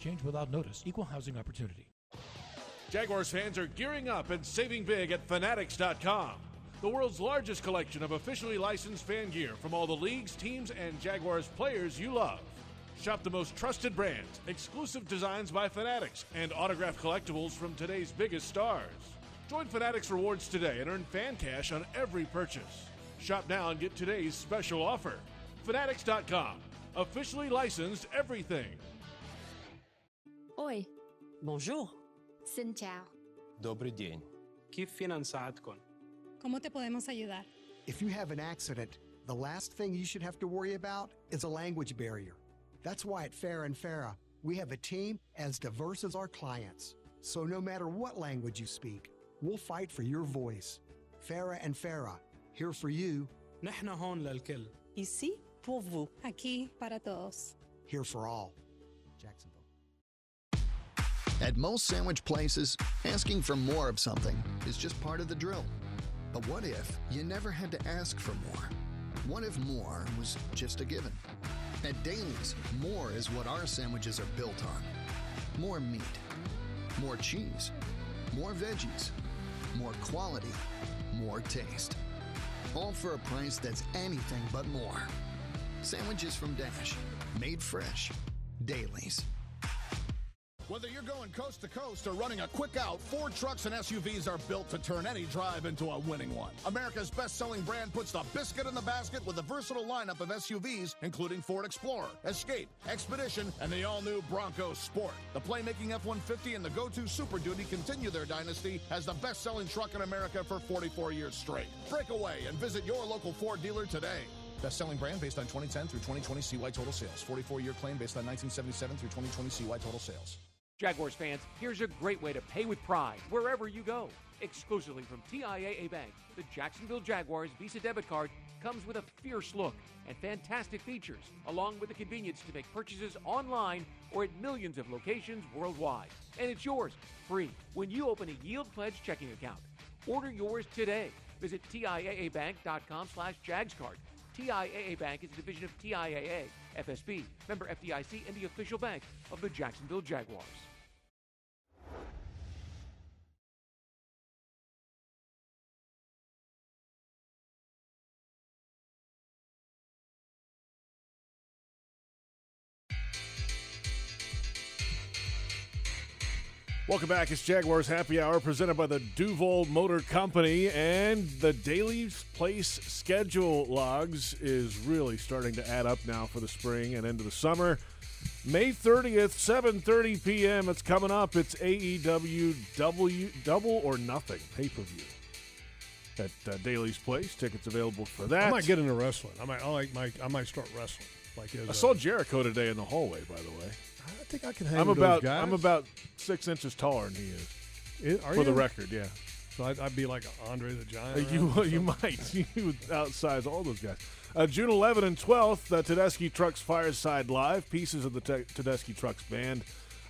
change without notice. Equal housing opportunity. Jaguars fans are gearing up and saving big at Fanatics.com. The world's largest collection of officially licensed fan gear from all the leagues, teams, and Jaguars players you love. Shop the most trusted brands, exclusive designs by Fanatics, and autographed collectibles from today's biggest stars. Join Fanatics Rewards today and earn fan cash on every purchase. Shop now and get today's special offer. Fanatics.com. Officially licensed everything. Oi. Bonjour. Xin chào. Добрый день. كيف فينا نساعدكم؟ ¿Cómo te podemos ayudar? If you have an accident, the last thing you should have to worry about is a language barrier. That's why at Farah and Farah, we have a team as diverse as our clients. So no matter what language you speak, we'll fight for your voice. Farah and Farah, here for you. نحن هون للكل. Ici pour vous. Aquí para todos. Here for all. Jackson. At most sandwich places, asking for more of something is just part of the drill. But what if you never had to ask for more? What if more was just a given? At Daily's, more is what our sandwiches are built on more meat, more cheese, more veggies, more quality, more taste. All for a price that's anything but more. Sandwiches from Dash, made fresh. Dailies. Whether you're going coast to coast or running a quick out, Ford trucks and SUVs are built to turn any drive into a winning one. America's best selling brand puts the biscuit in the basket with a versatile lineup of SUVs, including Ford Explorer, Escape, Expedition, and the all new Bronco Sport. The playmaking F 150 and the Go To Super Duty continue their dynasty as the best selling truck in America for 44 years straight. Break away and visit your local Ford dealer today. Best selling brand based on 2010 through 2020 CY total sales. 44 year claim based on 1977 through 2020 CY total sales. Jaguars fans, here's a great way to pay with pride wherever you go. Exclusively from TIAA Bank, the Jacksonville Jaguars Visa debit card comes with a fierce look and fantastic features, along with the convenience to make purchases online or at millions of locations worldwide. And it's yours free when you open a Yield Pledge checking account. Order yours today. Visit TIAABank.com slash JagsCard. TIAA Bank is a division of TIAA, FSB, member FDIC, and the official bank of the Jacksonville Jaguars. Welcome back. It's Jaguars Happy Hour presented by the Duval Motor Company. And the Daily Place schedule logs is really starting to add up now for the spring and into the summer. May 30th, 7.30 p.m. It's coming up. It's AEW W Double or Nothing pay-per-view at uh, Daily's Place. Tickets available for that. I might get into wrestling. I might. I. Might, I might start wrestling. Like I a- saw Jericho today in the hallway, by the way. I think I can hang I'm with about those guys. I'm about six inches taller than he is. Is- are for the you? record, yeah. So I'd, I'd be like Andre the Giant. Uh, you you might you would outsize all those guys. Uh, June 11 and 12th, the Tedeschi Trucks Fireside Live. Pieces of the Te- Tedeschi Trucks band.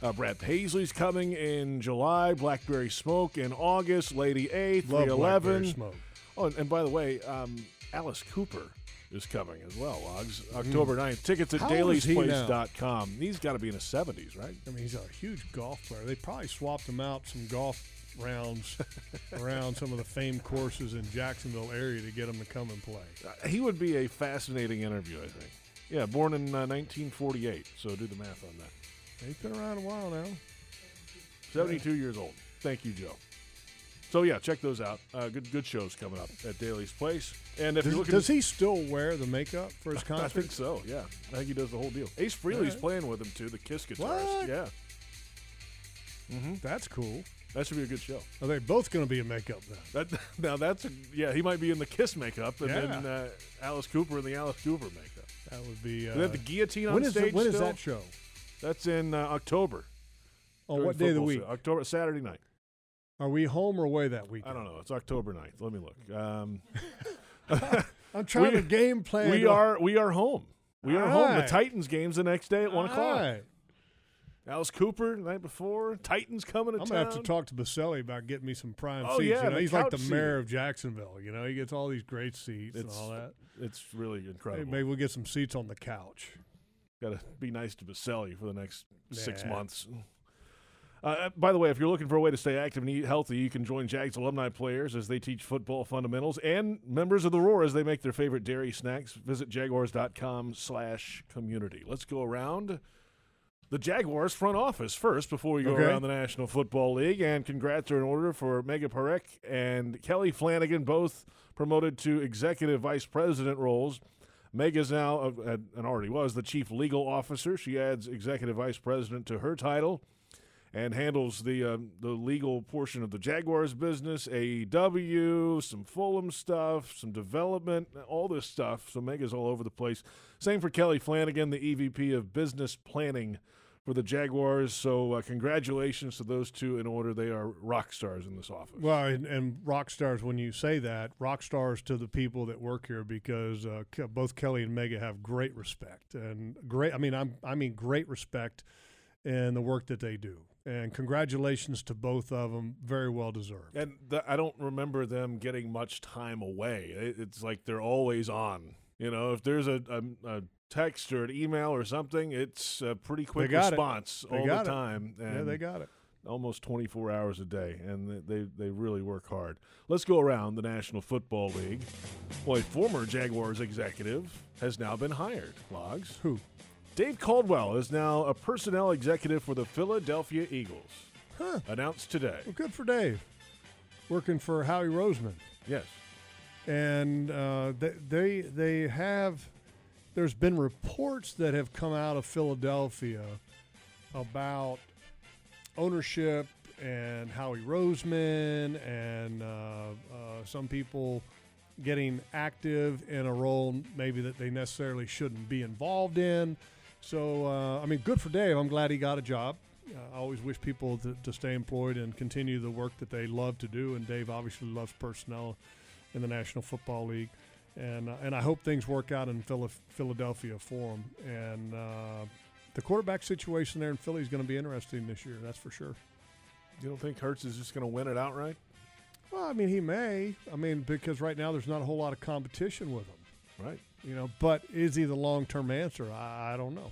Uh, Brad Paisley's coming in July. Blackberry Smoke in August. Lady 8th. Love 311. Blackberry Smoke. Oh, and, and by the way, um, Alice Cooper is coming as well, Logs. October 9th. Tickets at Mm. How old is he now? He's got to be in his 70s, right? I mean, he's a huge golf player. They probably swapped him out some golf rounds around some of the famed courses in Jacksonville area to get him to come and play. Uh, he would be a fascinating interview, I think. Yeah, born in uh, 1948, so do the math on that. He's been around a while now. 72 years old. Thank you, Joe. So yeah, check those out. Uh, good good shows coming up at Daily's Place. And if Does, you're looking, does he still wear the makeup for his concert? I think so. Yeah, I think he does the whole deal. Ace Frehley's right. playing with him too. The Kiss guitarist. What? Yeah. Mm-hmm. That's cool. That should be a good show. Are they both going to be in makeup then? That now that's a, yeah. He might be in the Kiss makeup, and then uh, Alice Cooper in the Alice Cooper makeup. That would be. Uh, they have the guillotine on when is stage. the- when is still. that show? That's in uh, October. On during what day of the week? season. October Saturday night. Are we home or away that week? I don't know. It's October 9th. Let me look. Um, I'm trying we- to game plan. We are we are home. We are home. The Titans game's the next day at one o'clock. Alright. Alice Cooper the night before. Titans coming to I'm town. gonna have to talk to Baselli about getting me some prime Oh, seats. yeah, you know, he's like the couch mayor seat. of Jacksonville. You know, he gets all these great seats It's and all that. It's really Hey, incredible. maybe we'll get some seats on the couch. Got to be nice to Baselli for the next six months. Uh, by the way, if you're looking for a way to stay active and eat healthy, you can join Jags alumni players as they teach football fundamentals and members of the Roar as they make their favorite dairy snacks. Visit jaguars.com slash community. Let's go around the Jaguars front office first before we go Okay. around the National Football League. And congrats are in order for Megha Parekh and Kelly Flanagan, both promoted to executive vice president roles. Megha's now, uh, and already was, the chief legal officer. She adds executive vice president to her title and handles the um, the legal portion of the Jaguars business, AEW, some Fulham stuff, some development, all this stuff. So Megha's all over the place. Same for Kelly Flanagan, the EVP of business planning for the Jaguars. So uh, congratulations to those two in order. They are rock stars in this office. Well, and, and rock stars, when you say that, rock stars to the people that work here because uh, both Kelly and Mega have great respect and great. I mean, I'm I mean great respect in the work that they do. And congratulations to both of them. Very well deserved. And the, I don't remember them getting much time away. It, it's like they're always on. You know, if there's a, a, a text or an email or something, it's a pretty quick got it. response They all got the it. time. Yeah, they got it. Almost 24 hours a day, and they, they, they really work hard. Let's go around the National Football League. A former Jaguars executive has now been hired. Logs. Who? Dave Caldwell is now a personnel executive for the Philadelphia Eagles. Huh. Announced today. Well, good for Dave. Working for Howie Roseman. Yes. and uh, they, they they have. There's been reports that have come out of Philadelphia about ownership and Howie Roseman and uh, uh, some people getting active in a role maybe that they necessarily shouldn't be involved in. So uh, I mean, good for Dave. I'm glad he got a job. Uh, I always wish people to, to stay employed and continue the work that they love to do. And Dave obviously loves personnel in the National Football League, and uh, and I hope things work out in Philadelphia for him. And uh, the quarterback situation there in Philly is going to be interesting this year. That's for sure. You don't think Hurts is just going to win it outright? Well, I mean, he may. I mean, because right now there's not a whole lot of competition with him. Right. You know, but is he the long term answer? I, I don't know.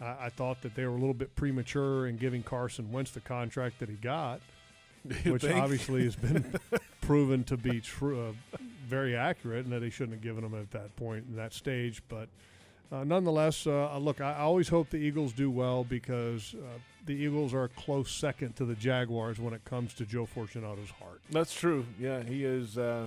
I, I thought that they were a little bit premature in giving Carson Wentz the contract that he got, which think? obviously has been proven to be true, uh, very accurate, and that he shouldn't have given him at that point in that stage. But uh, nonetheless, uh, look, I, I always hope the Eagles do well because uh, the Eagles are a close second to the Jaguars when it comes to Joe Fortunato's heart. That's true. Yeah, he is uh,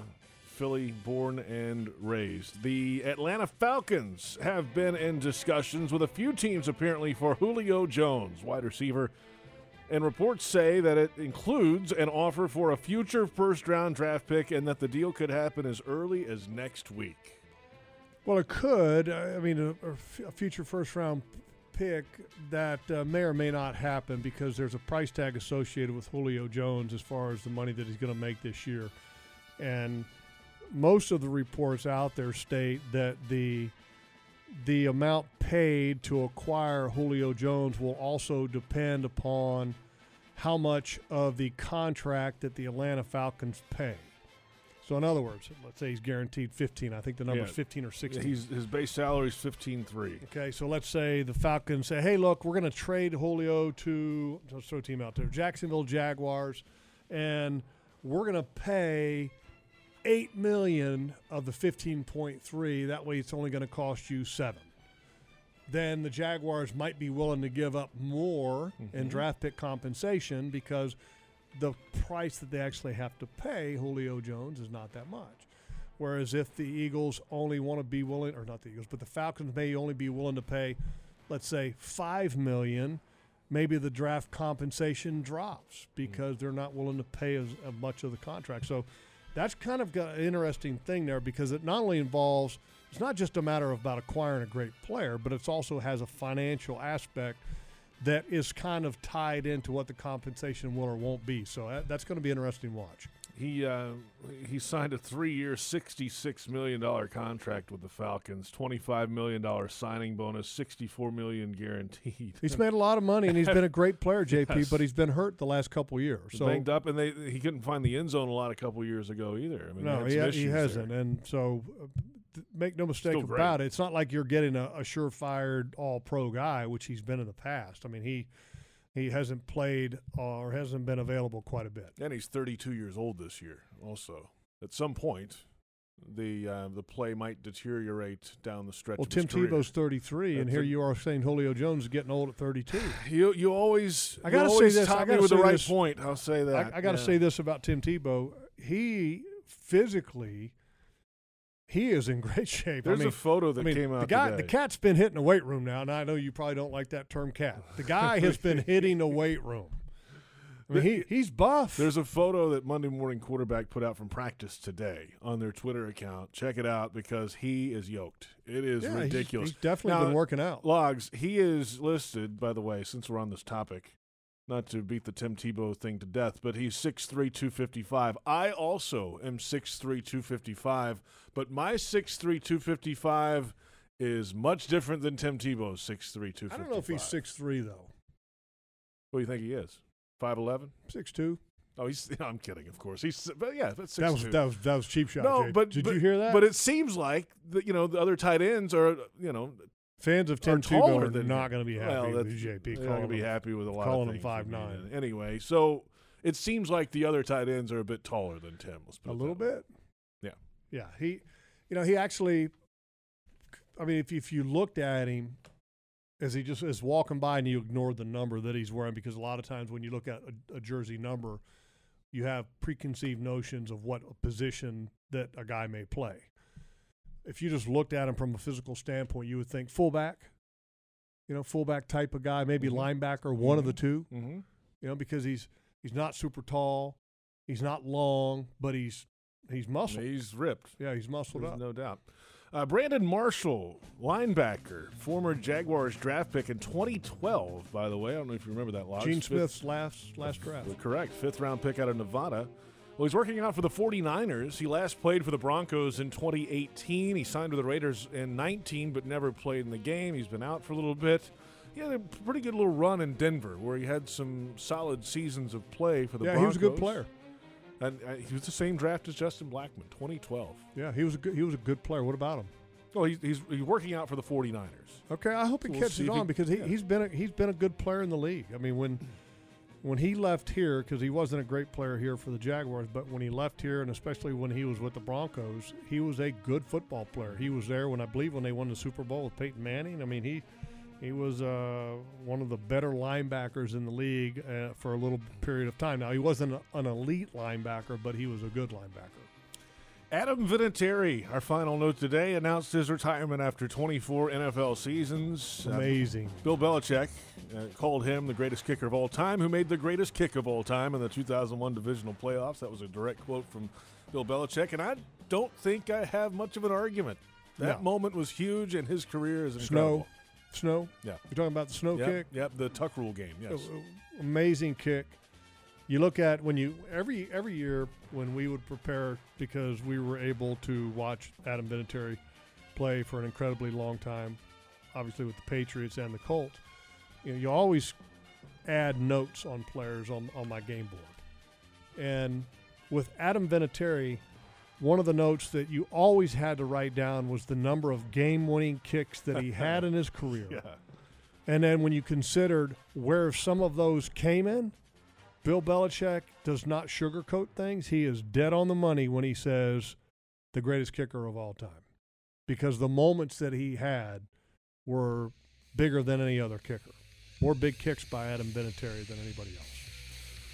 Philly born and raised. The Atlanta Falcons have been in discussions with a few teams apparently for Julio Jones, wide receiver. And reports say that it includes an offer for a future first round draft pick and that the deal could happen as early as next week. Well, it could. I mean, a future first round pick that uh, may or may not happen because there's a price tag associated with Julio Jones as far as the money that he's going to make this year. And most of the reports out there state that the the amount paid to acquire Julio Jones will also depend upon how much of the contract that the Atlanta Falcons pay. So, in other words, let's say he's guaranteed 15. I think the number is Yeah. 15 or 16. He's, his base salary is fifteen three. Okay, so let's say the Falcons say, "Hey, look, we're going to trade Julio to let's throw a team out there, Jacksonville Jaguars, and we're going to pay eight million of the fifteen point three. That way, it's only going to cost you seven. Then the Jaguars might be willing to give up more in Mhm. draft pick compensation because the price that they actually have to pay Julio Jones is not that much. Whereas if the Eagles only want to be willing, or not the Eagles, but the Falcons may only be willing to pay, let's say, five million, maybe the draft compensation drops because they're not willing to pay as, as much of the contract. So that's kind of an interesting thing there because it not only involves it's not just a matter of about acquiring a great player, but it also has a financial aspect that is kind of tied into what the compensation will or won't be. So uh, that's going to be interesting to watch. He uh, he signed a three-year, sixty-six million dollar contract with the Falcons. Twenty-five million dollar signing bonus, sixty-four million guaranteed. He's made a lot of money and he's been a great player, JP, Yes. but he's been hurt the last couple years. So banged up, and they he couldn't find the end zone a lot a couple years ago either. I mean, no, he, ha- he hasn't, there. and so uh, th- make no mistake about it. It's not like you're getting a, a surefire All-Pro guy, which he's been in the past. I mean, he he hasn't played or hasn't been available quite a bit. And he's 32 years old this year. Also, at some point, the uh, the play might deteriorate down the stretch. Well, Tim career. Tebow's 33, and here you are saying Julio Jones is getting old at 32. You you always I gotta say always this. top I gotta with the say right this. point. I'll say that. I, I got to Yeah. say this about Tim Tebow. He physically, he is in great shape. There's I a mean, photo that I mean, came The out guy, today. the cat's been hitting the weight room now, and I know you probably don't like that term, cat. The guy has been hitting the weight room. I mean, he he's buff. There's a photo that Monday Morning Quarterback put out from practice today on their Twitter account. Check it out because he is yoked. It is Yeah, he's- ridiculous. he's definitely Now, been working out. Logs, he is listed, by the way, since we're on this topic, not to beat the Tim Tebow thing to death, but he's 6'3, 255. I also am 6'3, 255, but my 6'3, 255 is much different than Tim Tebow's 6'3, 255. I don't know if he's six three though. What do you think he is? 5'11? Six two. Oh, he's. I'm kidding, of course. He's, but yeah, that's That was 6'2". that was that was cheap shot. No, Jay. but did but- you hear that? But it seems like the, you know the other tight ends are you know Fans of are Tim Tebow taller are than not going to be happy well, with JP. They're not going to be happy with a lot calling of him things. five nine. Anyway, so it seems like the other tight ends are a bit taller than Tim. A it little way. bit. Yeah. Yeah, he, you know, he actually. I mean, if if you looked at him, as he just is walking by and you ignored the number that he's wearing, because a lot of times when you look at a, a jersey number, you have preconceived notions of what a position that a guy may play. If you just looked at him from a physical standpoint, you would think fullback, you know, fullback type of guy, maybe linebacker, one of the 2 Mhm. You know, because he's he's not super tall, he's not long, but he's he's muscled. He's ripped. Yeah, he's muscled There's up. no doubt. Uh, Brandon Marshall, linebacker, former Jaguars draft pick in 2012. By the way, I don't know if you remember that. Logs. Gene Fifth- Smith's last last draft. Correct. Fifth round pick out of Nevada. Well, he's working out for the 49ers. He last played for the Broncos in 2018. He signed with the Raiders in 19, but never played in the game. He's been out for a little bit. He had a pretty good little run in Denver where he had some solid seasons of play for the Broncos. Yeah, he was a good player. And uh, he was the same draft as Justin Blackmon, 2012. Yeah, he was a good, he was a good player. What about him? Well, he's, he's, he's working out for the 49ers. Okay, I hope he We'll catches he- on because he, yeah. he's been a, he's been a good player in the league. I mean, when when he left here, because he wasn't a great player here for the Jaguars, but when he left here, and especially when he was with the Broncos, he was a good football player. He was there when I believe when they won the Super Bowl with Peyton Manning. I mean, he he was uh, one of the better linebackers in the league uh, for a little period of time. Now he wasn't an elite linebacker, but he was a good linebacker. Adam Vinatieri, our final note today, announced his retirement after 24 NFL seasons. Uh, Amazing. Bill Belichick uh, called him the greatest kicker of all time, who made the greatest kick of all time in the 2001 divisional playoffs. That was a direct quote from Bill Belichick, and I don't think I have much of an argument. That No. moment was huge, and his career is incredible. snow. Snow. Yeah. You're talking about the snow Yep, kick. Yep, the tuck rule game. Yes. Amazing kick. You look at when you every every year when we would prepare because we were able to watch Adam Vinatieri play for an incredibly long time, obviously with the Patriots and the Colts. You know, you always add notes on players on on my game board, and with Adam Vinatieri, one of the notes that you always had to write down was the number of game-winning kicks that he had in his career. Yeah. And then when you considered where some of those came in, Bill Belichick does not sugarcoat things. He is dead on the money when he says the greatest kicker of all time. Because the moments that he had were bigger than any other kicker. More big kicks by Adam Vinatieri than anybody else.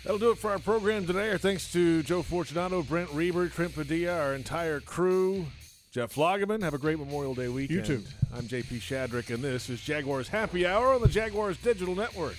That'll do it for our program today. Our thanks to Joe Fortunato, Brent Reber, Trent Padilla, our entire crew. Jeff Lageman, have a great Memorial Day weekend. You too. I'm JP Shadrick, and this is Jaguars Happy Hour on the Jaguars Digital Network.